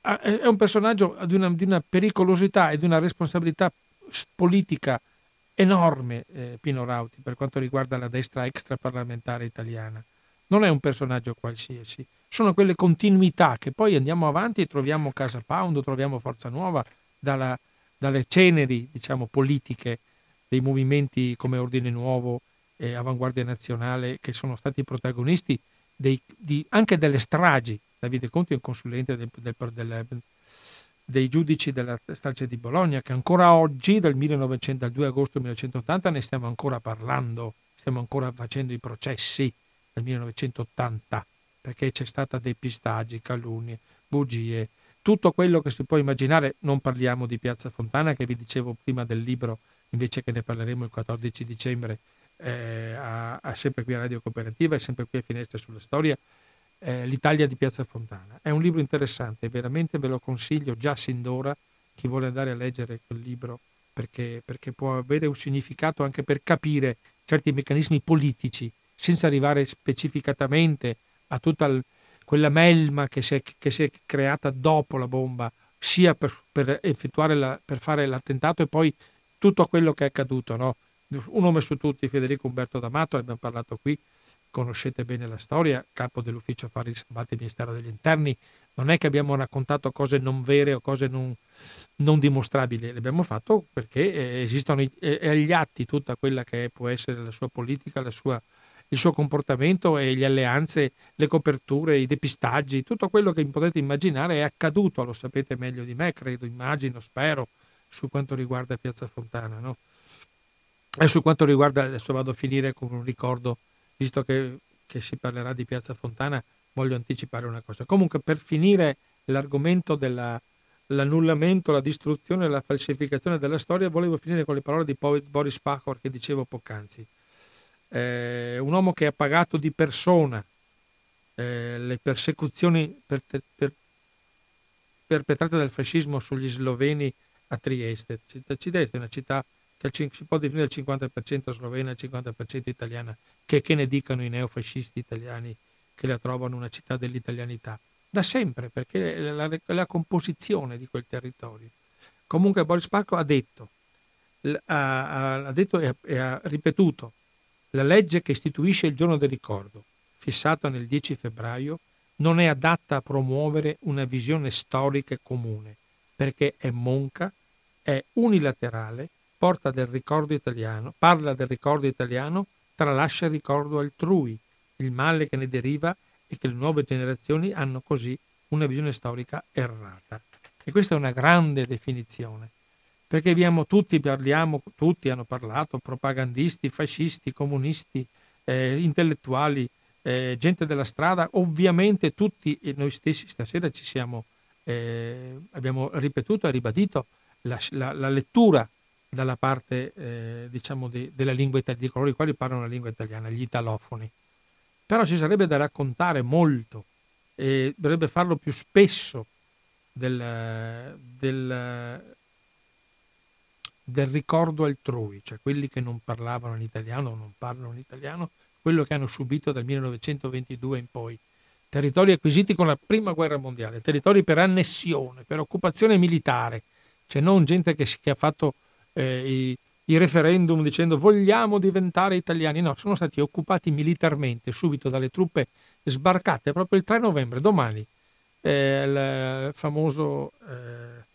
è un personaggio di una, di una pericolosità e di una responsabilità politica enorme eh, Pino Rauti per quanto riguarda la destra extraparlamentare italiana. Non è un personaggio qualsiasi, sono quelle continuità che poi andiamo avanti e troviamo Casa Pound, troviamo Forza Nuova, dalla, dalle ceneri diciamo, politiche dei movimenti come Ordine Nuovo e Avanguardia Nazionale che sono stati protagonisti dei, di, anche delle stragi. Davide Conti è un consulente del, del, del, dei giudici della strage di Bologna, che ancora oggi, dal, 1900, dal 2 agosto 1980, ne stiamo ancora parlando, stiamo ancora facendo i processi dal 1980, perché c'è stata depistaggi, calunnie, bugie, tutto quello che si può immaginare, non parliamo di Piazza Fontana, che vi dicevo prima del libro, invece che ne parleremo il 14 dicembre, eh, a, a sempre qui a Radio Cooperativa e sempre qui a Finestre sulla Storia, eh, L'Italia di Piazza Fontana. È un libro interessante, veramente ve lo consiglio già sin d'ora, chi vuole andare a leggere quel libro, perché, perché può avere un significato anche per capire certi meccanismi politici, senza arrivare specificatamente a tutta il, quella melma che si, è, che si, è, creata dopo la bomba, sia per, per, la, per, fare l'attentato e poi tutto quello che è accaduto. No? Un nome su tutti, Federico Umberto D'Amato, abbiamo parlato qui, conoscete bene la storia, capo dell'ufficio affari riservati del Ministero degli Interni, non è che abbiamo raccontato cose non vere o cose non, non dimostrabili, l'abbiamo fatto perché eh, esistono è agli atti tutta quella che può essere la sua politica, la sua, il suo comportamento e le alleanze, le coperture, i depistaggi, tutto quello che potete immaginare è accaduto, lo sapete meglio di me, credo, immagino, spero, su quanto riguarda Piazza Fontana. No? E su quanto riguarda, adesso vado a finire con un ricordo visto che, che si parlerà di Piazza Fontana, voglio anticipare una cosa. Comunque, per finire l'argomento dell'annullamento, la distruzione e la falsificazione della storia, volevo finire con le parole di Boris Pachor che dicevo poc'anzi. Eh, un uomo che ha pagato di persona eh, le persecuzioni per, per, perpetrate dal fascismo sugli sloveni a Trieste. Trieste è una città che si può definire il 50% slovena e il 50% italiana, che, che ne dicano i neofascisti italiani che la trovano una città dell'italianità. Da sempre, perché è la, la composizione di quel territorio. Comunque Boris Pacco ha detto, ha, ha detto e ha, e ha ripetuto, la legge che istituisce il giorno del ricordo, fissata nel 10 febbraio, non è adatta a promuovere una visione storica comune, perché è monca, è unilaterale porta del ricordo italiano, parla del ricordo italiano, tralascia il ricordo altrui, il male che ne deriva e che le nuove generazioni hanno così una visione storica errata. E questa è una grande definizione. perché abbiamo tutti, parliamo, tutti hanno parlato, propagandisti, fascisti, comunisti, eh, intellettuali, eh, gente della strada, ovviamente tutti e noi stessi stasera ci siamo, eh, abbiamo ripetuto e ribadito la, la, la lettura dalla parte eh, diciamo di, della lingua italiana, di coloro i quali parlano la lingua italiana, gli italofoni. Però ci sarebbe da raccontare molto e dovrebbe farlo più spesso del, del, del ricordo altrui, cioè quelli che non parlavano l'italiano o non parlano l'italiano, quello che hanno subito dal 1922 in poi. Territori acquisiti con la prima guerra mondiale, territori per annessione, per occupazione militare, cioè non gente che, che ha fatto eh, i, i referendum dicendo vogliamo diventare italiani, no, sono stati occupati militarmente subito dalle truppe sbarcate proprio il 3 novembre, domani, eh, il famoso eh,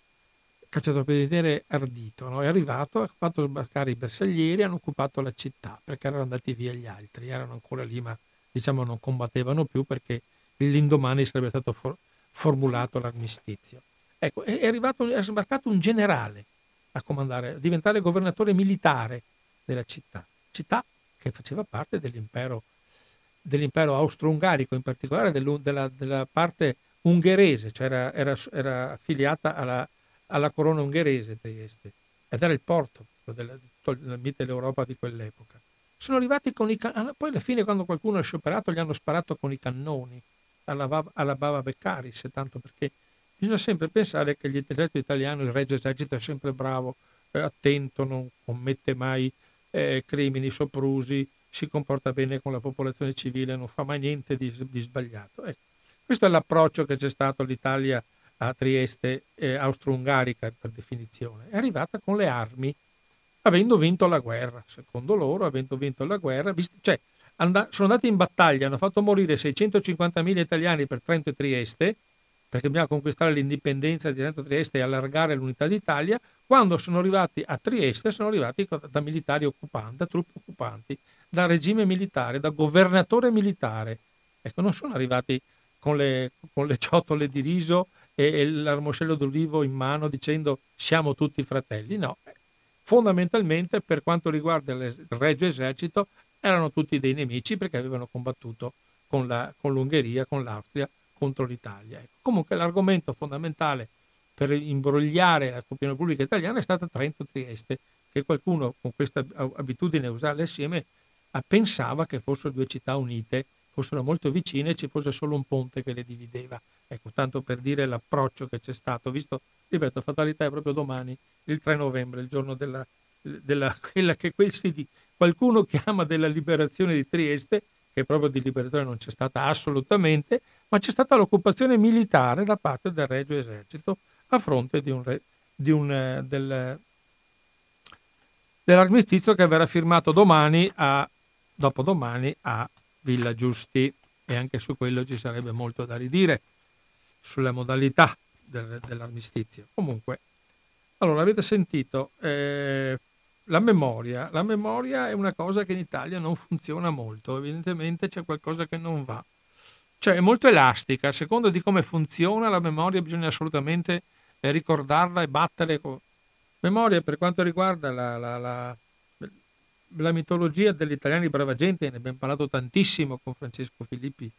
cacciatore Ardito no? è arrivato, ha fatto sbarcare i bersaglieri, hanno occupato la città perché erano andati via gli altri, erano ancora lì ma diciamo non combattevano più perché l'indomani sarebbe stato for- formulato l'armistizio. Ecco, è, arrivato, è sbarcato un generale a comandare, a diventare governatore militare della città, città che faceva parte dell'impero, dell'impero austro-ungarico, in particolare della, della parte ungherese, cioè era, era, era affiliata alla, alla, corona ungherese Trieste, ed era il porto della, della Mitteleuropa di quell'epoca. Sono arrivati con i cannoni, poi alla fine quando qualcuno ha scioperato gli hanno sparato con i cannoni alla, alla Bava Beccaris, tanto perché Bisogna sempre pensare che l'esercito italiano, il regio esercito è sempre bravo, è attento, non commette mai eh, crimini soprusi, si comporta bene con la popolazione civile, non fa mai niente di, di sbagliato. Ecco. Questo è l'approccio che c'è stato all'Italia a Trieste eh, austro-ungarica per definizione. È arrivata con le armi, avendo vinto la guerra, secondo loro, avendo vinto la guerra, visto, cioè and- sono andati in battaglia, hanno fatto morire 650.000 italiani per Trento e Trieste, perché bisogna conquistare l'indipendenza di Trieste e allargare l'unità d'Italia, quando sono arrivati a Trieste sono arrivati da militari occupanti, da truppe occupanti, da regime militare, da governatore militare. Ecco, non sono arrivati con le, con le ciotole di riso e, e l'armoscello d'olivo in mano dicendo siamo tutti fratelli, no. Fondamentalmente per quanto riguarda il Regio Esercito erano tutti dei nemici perché avevano combattuto con, la, con l'Ungheria, con l'Austria, contro l'Italia. Ecco. Comunque l'argomento fondamentale per imbrogliare opinione pubblica italiana è stata Trento-Trieste, che qualcuno con questa abitudine a usarle assieme pensava che fossero due città unite, fossero molto vicine e ci fosse solo un ponte che le divideva. Ecco, tanto per dire l'approccio che c'è stato, visto, ripeto, fatalità è proprio domani, il 3 novembre, il giorno della, della (laughs) quella che questi, qualcuno chiama della liberazione di Trieste, che proprio di liberazione non c'è stata assolutamente, ma c'è stata l'occupazione militare da parte del Regio Esercito a fronte di un, di un, eh, del, dell'armistizio che verrà firmato domani a, dopodomani a Villa Giusti e anche su quello ci sarebbe molto da ridire sulle modalità del, dell'armistizio. Comunque, allora avete sentito eh, la memoria. La memoria è una cosa che in Italia non funziona molto, evidentemente c'è qualcosa che non va. Cioè è molto elastica, a seconda di come funziona la memoria bisogna assolutamente eh, ricordarla e battere. Con... Memoria per quanto riguarda la, la, la, la mitologia degli italiani brava gente, ne abbiamo parlato tantissimo con Francesco Filippi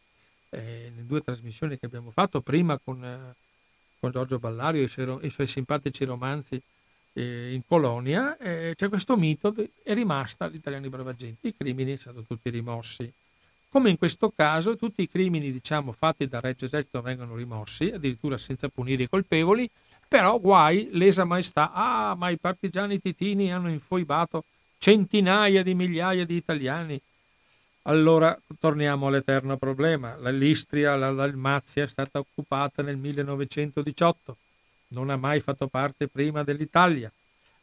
eh, nelle due trasmissioni che abbiamo fatto, prima con, eh, con Giorgio Ballario e i suoi, simpatici romanzi eh, in Polonia, eh, c'è questo mito, è rimasta gli italiani brava gente, i crimini sono tutti rimossi come in questo caso tutti i crimini diciamo, fatti dal Regio Esercito vengono rimossi, addirittura senza punire i colpevoli, però guai, lesa maestà, ah ma i partigiani titini hanno infoibato centinaia di migliaia di italiani. Allora torniamo all'eterno problema, l'Istria, la Dalmazia è stata occupata nel 1918, non ha mai fatto parte prima dell'Italia.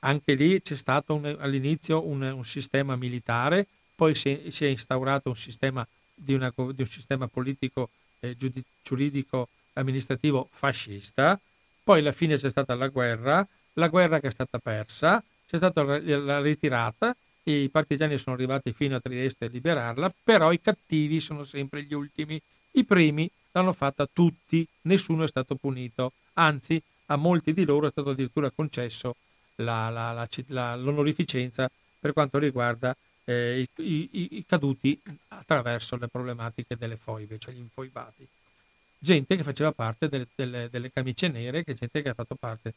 Anche lì c'è stato un, all'inizio un, un sistema militare, poi si, si è instaurato un sistema di, una, di un sistema politico, eh, giuridico, amministrativo fascista, poi alla fine c'è stata la guerra, la guerra che è stata persa, c'è stata la ritirata, i partigiani sono arrivati fino a Trieste a liberarla, però i cattivi sono sempre gli ultimi, i primi l'hanno fatta tutti, nessuno è stato punito, anzi a molti di loro è stato addirittura concesso la, la, la, l'onorificenza per quanto riguarda eh, i, i, i, caduti attraverso le problematiche delle foibe, cioè gli infoibati. Gente che faceva parte delle, delle, delle camicie nere, che gente che ha fatto parte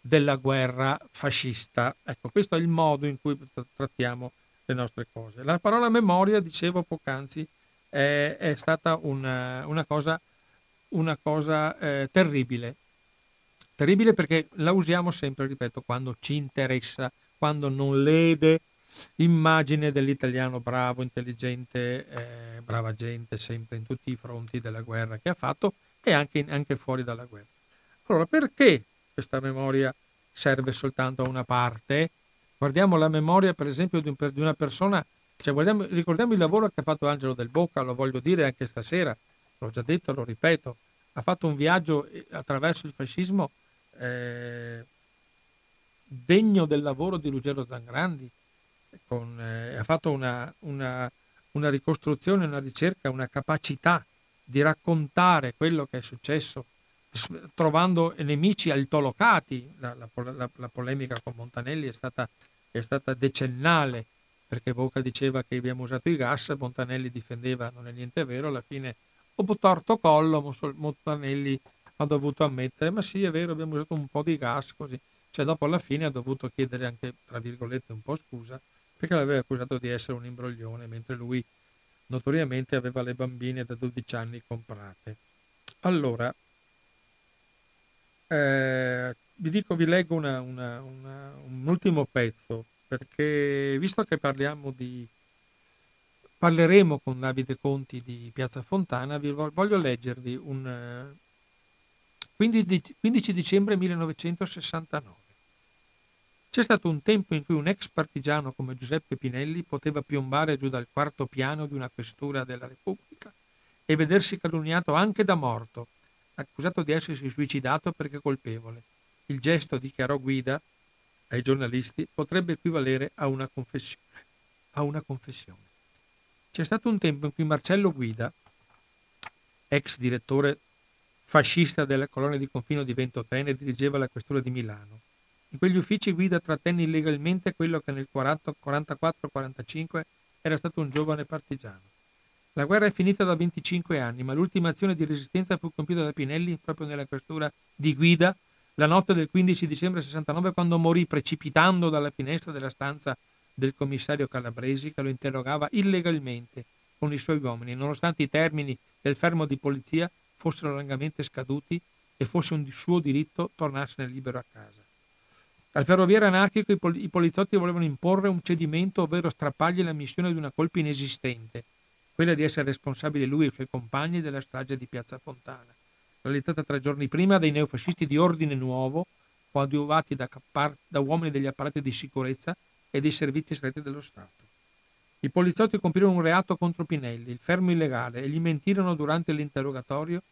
della guerra fascista. Ecco, questo è il modo in cui trattiamo le nostre cose. La parola memoria, dicevo poc'anzi, è, è stata una, una cosa, una cosa eh, terribile. Terribile perché la usiamo sempre, ripeto, quando ci interessa, quando non lede immagine dell'italiano bravo, intelligente, eh, brava gente, sempre in tutti i fronti della guerra che ha fatto e anche, anche fuori dalla guerra. Allora, perché questa memoria serve soltanto a una parte? Guardiamo la memoria, per esempio, di, un, di una persona, cioè ricordiamo il lavoro che ha fatto Angelo Del Bocca, lo voglio dire anche stasera, l'ho già detto, lo ripeto, ha fatto un viaggio eh, attraverso il fascismo eh, degno del lavoro di Ruggero Zangrandi, con, eh, ha fatto una, una, una ricostruzione, una ricerca, una capacità di raccontare quello che è successo, trovando nemici altolocati. La, la, la, la polemica con Montanelli è stata, è stata, decennale, perché Bocca diceva che abbiamo usato i gas, Montanelli difendeva non è niente vero, alla fine dopo torto collo Montanelli ha dovuto ammettere, ma sì è vero abbiamo usato un po' di gas così, cioè dopo alla fine ha dovuto chiedere anche, tra virgolette, un po' scusa perché l'aveva accusato di essere un imbroglione, mentre lui notoriamente aveva le bambine da 12 anni comprate. Allora, eh, vi dico, vi leggo una, una, una, un ultimo pezzo, perché visto che parliamo di... parleremo con Davide Conti di Piazza Fontana, vi voglio leggervi un 15 dicembre 1969. C'è stato un tempo in cui un ex partigiano come Giuseppe Pinelli poteva piombare giù dal quarto piano di una questura della Repubblica e vedersi calunniato anche da morto, accusato di essersi suicidato perché colpevole. Il gesto, dichiarò Guida ai giornalisti, potrebbe equivalere a una confessione. A una confessione. C'è stato un tempo in cui Marcello Guida, ex direttore fascista della colonia di confino di Ventotene, dirigeva la questura di Milano. In quegli uffici Guida trattenne illegalmente quello che nel 44-45 era stato un giovane partigiano. La guerra è finita da 25 anni, ma l'ultima azione di resistenza fu compiuta da Pinelli proprio nella questura di Guida la notte del 15 dicembre 69 quando morì precipitando dalla finestra della stanza del commissario Calabresi che lo interrogava illegalmente con i suoi uomini, nonostante i termini del fermo di polizia fossero largamente scaduti e fosse un suo diritto tornarsene libero a casa. Al ferroviere anarchico i, pol- i poliziotti volevano imporre un cedimento, ovvero strappargli la missione di una colpa inesistente, quella di essere responsabile lui e i suoi compagni della strage di Piazza Fontana, realizzata tre giorni prima dai neofascisti di Ordine Nuovo, coadiuvati da, capar- da uomini degli apparati di sicurezza e dei servizi segreti dello Stato. I poliziotti compirono un reato contro Pinelli, il fermo illegale, e gli mentirono durante l'interrogatorio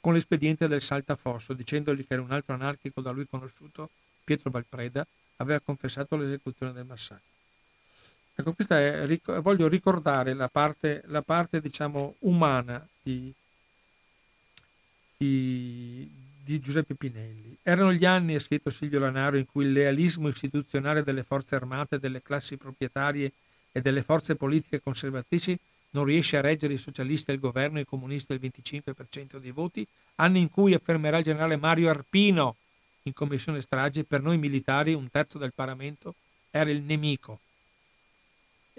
con l'espediente del saltafosso, dicendogli che era un altro anarchico da lui conosciuto Pietro Valpreda, aveva confessato l'esecuzione del massacro. Ecco, questa è, voglio ricordare la parte, la parte diciamo, umana di, di, di, Giuseppe Pinelli. Erano gli anni, ha scritto Silvio Lanaro, in cui il lealismo istituzionale delle forze armate, delle classi proprietarie e delle forze politiche conservatrici non riesce a reggere i socialisti al governo e i comunisti al 25% dei voti, anni in cui, affermerà il generale Mario Arpino, in commissione strage, per noi militari un terzo del Parlamento era il nemico.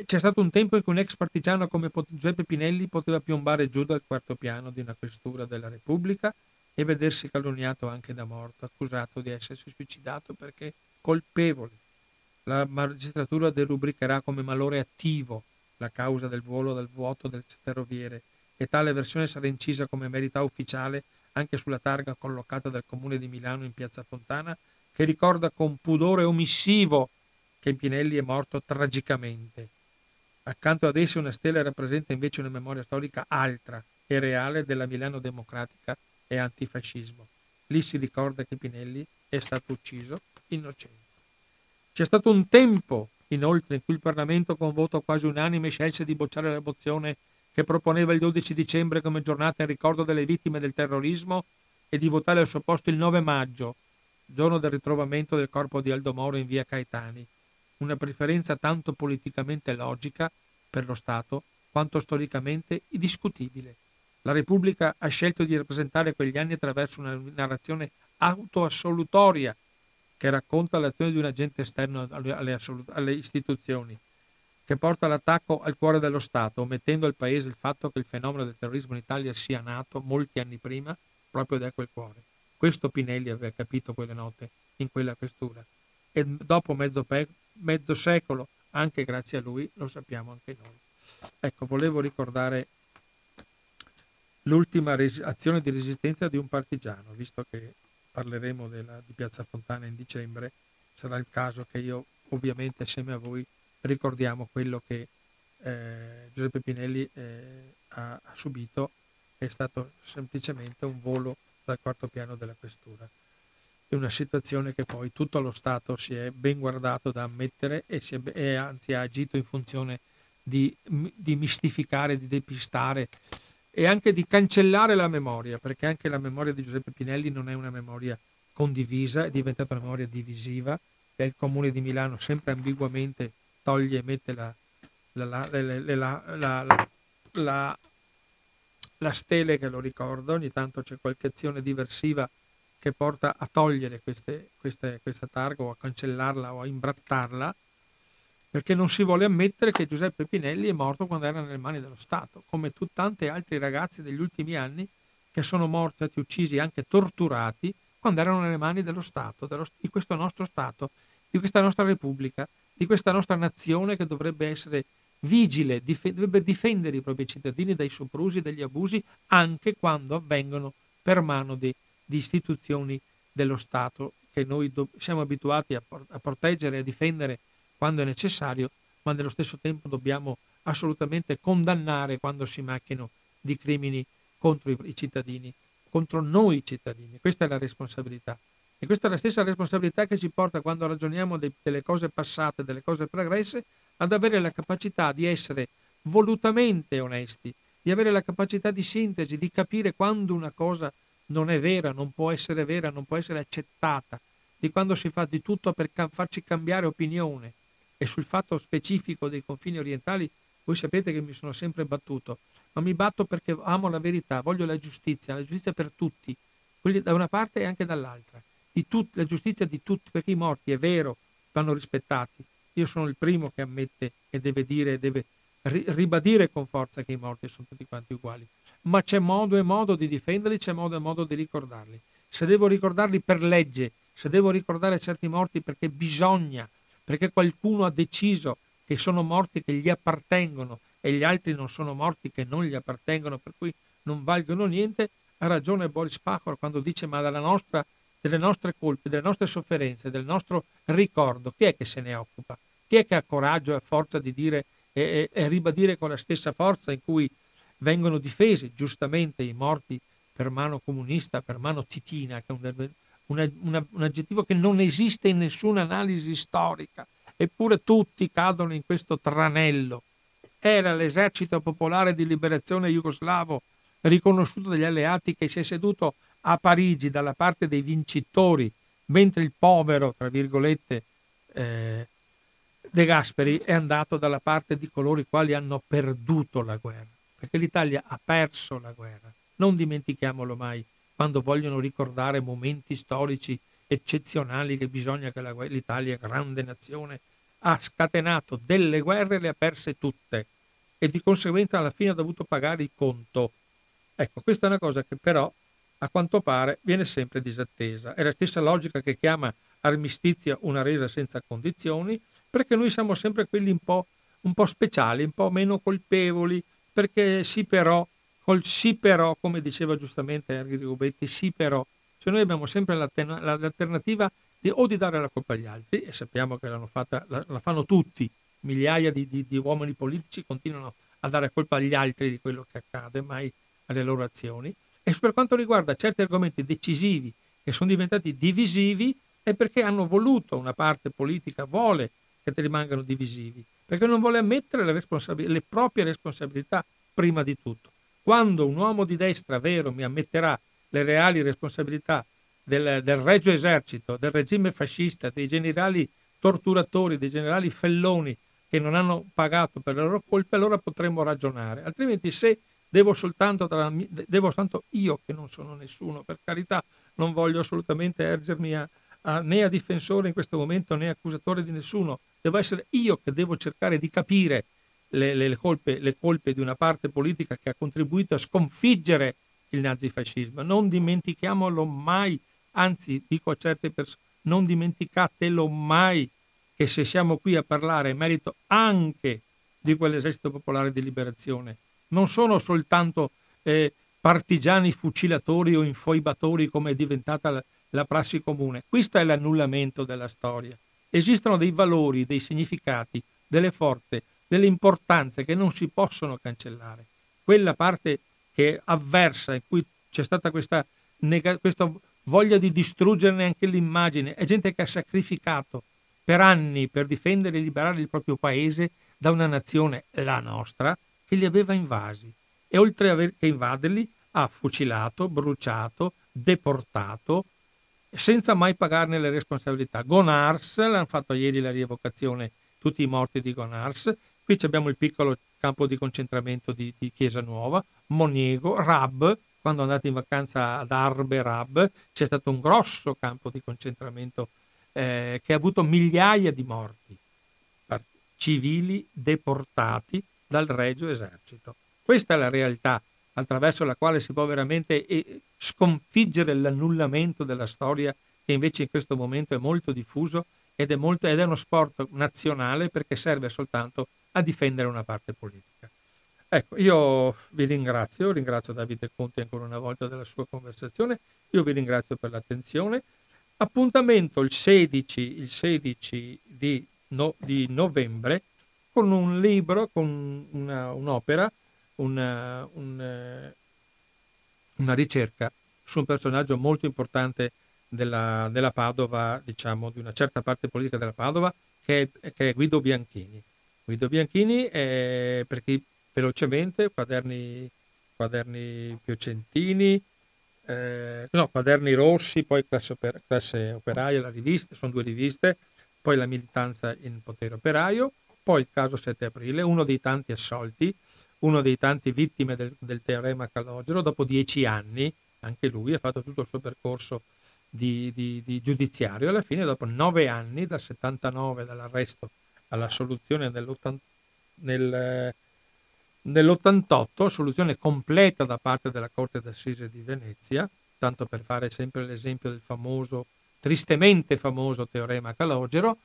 C'è stato un tempo in cui un ex partigiano come Giuseppe Pinelli poteva piombare giù dal quarto piano di una questura della Repubblica e vedersi calunniato anche da morto, accusato di essersi suicidato perché colpevole. La magistratura derubricherà come malore attivo la causa del volo dal vuoto del ferroviere e tale versione sarà incisa come verità ufficiale anche sulla targa collocata dal comune di Milano in piazza Fontana, che ricorda con pudore omissivo che Pinelli è morto tragicamente. Accanto ad esse una stella rappresenta invece una memoria storica altra e reale della Milano democratica e antifascismo. Lì si ricorda che Pinelli è stato ucciso innocente. C'è stato un tempo, inoltre, in cui il Parlamento con voto quasi unanime scelse di bocciare la mozione che proponeva il 12 dicembre come giornata in ricordo delle vittime del terrorismo e di votare al suo posto il 9 maggio, giorno del ritrovamento del corpo di Aldo Moro in via Caetani, una preferenza tanto politicamente logica per lo Stato quanto storicamente indiscutibile. La Repubblica ha scelto di rappresentare quegli anni attraverso una narrazione autoassolutoria che racconta l'azione di un agente esterno alle, assolut- alle istituzioni, che porta l'attacco al cuore dello Stato, omettendo al Paese il fatto che il fenomeno del terrorismo in Italia sia nato molti anni prima proprio da quel cuore. Questo Pinelli aveva capito quelle note in quella questura e dopo mezzo, pe- mezzo secolo, anche grazie a lui, lo sappiamo anche noi. Ecco, volevo ricordare l'ultima res- azione di resistenza di un partigiano, visto che parleremo della, di Piazza Fontana in dicembre, sarà il caso che io ovviamente assieme a voi ricordiamo quello che eh, Giuseppe Pinelli eh, ha, ha subito, è stato semplicemente un volo dal quarto piano della questura. È una situazione che poi tutto lo Stato si è ben guardato da ammettere e, è, e anzi ha agito in funzione di, di mistificare, di depistare e anche di cancellare la memoria, perché anche la memoria di Giuseppe Pinelli non è una memoria condivisa, è diventata una memoria divisiva e il Comune di Milano sempre ambiguamente toglie e mette la, la, la, la, la stele che lo ricorda, ogni tanto c'è qualche azione diversiva che porta a togliere queste, queste, questa targa o a cancellarla o a imbrattarla perché non si vuole ammettere che Giuseppe Pinelli è morto quando era nelle mani dello Stato, come tu, tanti altri ragazzi degli ultimi anni che sono morti, uccisi, anche torturati, quando erano nelle mani dello Stato, dello, di questo nostro Stato, di questa nostra Repubblica, di questa nostra nazione che dovrebbe essere vigile, dif- dovrebbe difendere i propri cittadini dai soprusi, dagli abusi, anche quando avvengono per mano di, di istituzioni dello Stato che noi do- siamo abituati a, por- a proteggere e a difendere quando è necessario, ma nello stesso tempo dobbiamo assolutamente condannare quando si macchino di crimini contro i, i cittadini, contro noi cittadini. Questa è la responsabilità. E questa è la stessa responsabilità che ci porta quando ragioniamo de, delle cose passate, delle cose pregresse, ad avere la capacità di essere volutamente onesti, di avere la capacità di sintesi, di capire quando una cosa non è vera, non può essere vera, non può essere accettata, di quando si fa di tutto per cam- farci cambiare opinione, e sul fatto specifico dei confini orientali, voi sapete che mi sono sempre battuto, ma mi batto perché amo la verità, voglio la giustizia, la giustizia per tutti, da una parte e anche dall'altra, tut- la giustizia di tutti, perché i morti, è vero, vanno rispettati. Io sono il primo che ammette e deve dire, deve ri- ribadire con forza che i morti sono tutti quanti uguali, ma c'è modo e modo di difenderli, c'è modo e modo di ricordarli. Se devo ricordarli per legge, se devo ricordare certi morti perché bisogna, perché qualcuno ha deciso che sono morti che gli appartengono e gli altri non sono morti che non gli appartengono, per cui non valgono niente, ha ragione Boris Pachor quando dice ma nostra, delle nostre colpe, delle nostre sofferenze, del nostro ricordo, chi è che se ne occupa? Chi è che ha coraggio e forza di dire e, e, e ribadire con la stessa forza in cui vengono difesi giustamente i morti per mano comunista, per mano titina, che è un, una, una, un aggettivo che non esiste in nessuna analisi storica, eppure tutti cadono in questo tranello. Era l'esercito popolare di liberazione jugoslavo, riconosciuto dagli alleati, che si è seduto a Parigi dalla parte dei vincitori, mentre il povero, tra virgolette, eh, De Gasperi è andato dalla parte di coloro i quali hanno perduto la guerra, perché l'Italia ha perso la guerra. Non dimentichiamolo mai quando vogliono ricordare momenti storici eccezionali che bisogna che la, l'Italia, grande nazione, ha scatenato delle guerre e le ha perse tutte e di conseguenza alla fine ha dovuto pagare il conto. Ecco, questa è una cosa che però a quanto pare viene sempre disattesa. È la stessa logica che chiama armistizio una resa senza condizioni, perché noi siamo sempre quelli un po', un po speciali, un po' meno colpevoli, perché sì però col sì però, come diceva giustamente Enrico Rubetti, sì però, cioè noi abbiamo sempre l'alternativa di, o di dare la colpa agli altri, e sappiamo che fatta, la, la, fanno tutti, migliaia di, di, di, uomini politici continuano a dare colpa agli altri di quello che accade, mai alle loro azioni, e per quanto riguarda certi argomenti decisivi che sono diventati divisivi, è perché hanno voluto, una parte politica vuole che rimangano divisivi, perché non vuole ammettere le, responsab- le proprie responsabilità prima di tutto. Quando un uomo di destra vero mi ammetterà le reali responsabilità del, del regio esercito, del regime fascista, dei generali torturatori, dei generali felloni che non hanno pagato per le loro colpe, allora potremmo ragionare. Altrimenti se devo soltanto, tra, devo soltanto io che non sono nessuno, per carità, non voglio assolutamente ergermi a, a, né a difensore in questo momento né accusatore di nessuno, devo essere io che devo cercare di capire le, le, colpe, le colpe di una parte politica che ha contribuito a sconfiggere il nazifascismo. Non dimentichiamolo mai, anzi dico a certe persone, non dimenticatelo mai che se siamo qui a parlare è merito anche di quell'esercito popolare di liberazione. Non sono soltanto eh, partigiani fucilatori o infoibatori come è diventata la, la prassi comune. Questo è l'annullamento della storia. Esistono dei valori, dei significati, delle forze, delle importanze che non si possono cancellare. Quella parte che è avversa, in cui c'è stata questa, questa voglia di distruggerne anche l'immagine, è gente che ha sacrificato per anni per difendere e liberare il proprio paese da una nazione, la nostra, che li aveva invasi. E oltre a invaderli ha fucilato, bruciato, deportato senza mai pagarne le responsabilità. Gonars, l'hanno fatto ieri la rievocazione, tutti i morti di Gonars, qui abbiamo il piccolo campo di concentramento di, di Chiesa Nuova, Moniego, Rab, quando andate in vacanza ad Arbe Rab. C'è stato un grosso campo di concentramento eh, che ha avuto migliaia di morti, civili deportati dal Regio Esercito. Questa è la realtà attraverso la quale si può veramente eh, sconfiggere l'annullamento della storia che invece in questo momento è molto diffuso ed è, molto, ed è uno sport nazionale perché serve soltanto a difendere una parte politica. Ecco, io vi ringrazio, ringrazio Davide Conti ancora una volta della sua conversazione, io vi ringrazio per l'attenzione. Appuntamento il 16, il 16 di, no, di novembre con un libro, con una, un'opera, una, un, una, ricerca su un personaggio molto importante della, della, Padova, diciamo, di una certa parte politica della Padova, che è, che è Guido Bianchini. Guido Bianchini è, per chi velocemente, quaderni, quaderni piacentini, eh, no, quaderni rossi, poi classe, oper, classe operaia, la rivista, sono due riviste, poi la militanza in potere operaio, poi il caso 7 aprile, uno dei tanti assolti, uno dei tanti vittime del, del teorema Calogero, dopo dieci anni, anche lui ha fatto tutto il suo percorso di, di, di giudiziario, alla fine dopo nove anni, dal 79, dall'arresto alla soluzione nel, nell'88, soluzione completa da parte della Corte d'Assise di Venezia, tanto per fare sempre l'esempio del famoso, tristemente famoso teorema Calogero,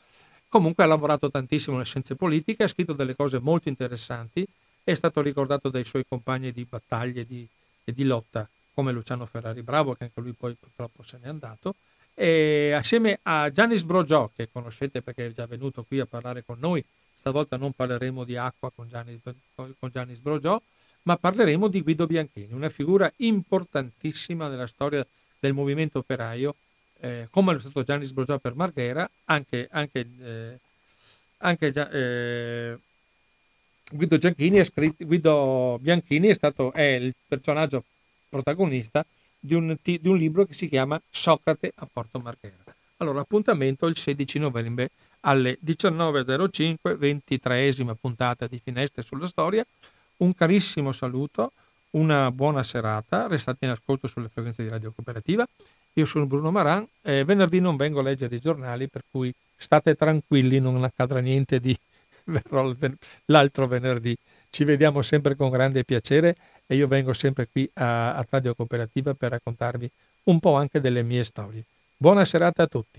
Comunque ha lavorato tantissimo nelle scienze politiche, ha scritto delle cose molto interessanti, è stato ricordato dai suoi compagni di battaglie di, e di lotta, come Luciano Ferrari Bravo, che anche lui poi purtroppo se n'è andato, e assieme a Giannis Brogiò, che conoscete perché è già venuto qui a parlare con noi, stavolta non parleremo di acqua con Giannis, con Giannis Brogiò, ma parleremo di Guido Bianchini, una figura importantissima nella storia del movimento operaio eh, come è stato Gianni Sbrogiò per Marghera, anche, anche, eh, anche eh, Guido, è scritto, Guido, Bianchini è, stato, è il personaggio protagonista di un, di un, libro che si chiama Socrate a Porto Marghera. Allora, appuntamento il 16 novembre alle 19.05, 23esima puntata di Finestre sulla Storia. Un carissimo saluto, una buona serata, restate in ascolto sulle frequenze di Radio Cooperativa io sono Bruno Maran, eh, venerdì non vengo a leggere i giornali, per cui state tranquilli, non accadrà niente di (laughs) l'altro venerdì. Ci vediamo sempre con grande piacere e io vengo sempre qui a, a Radio Cooperativa per raccontarvi un po' anche delle mie storie. Buona serata a tutti.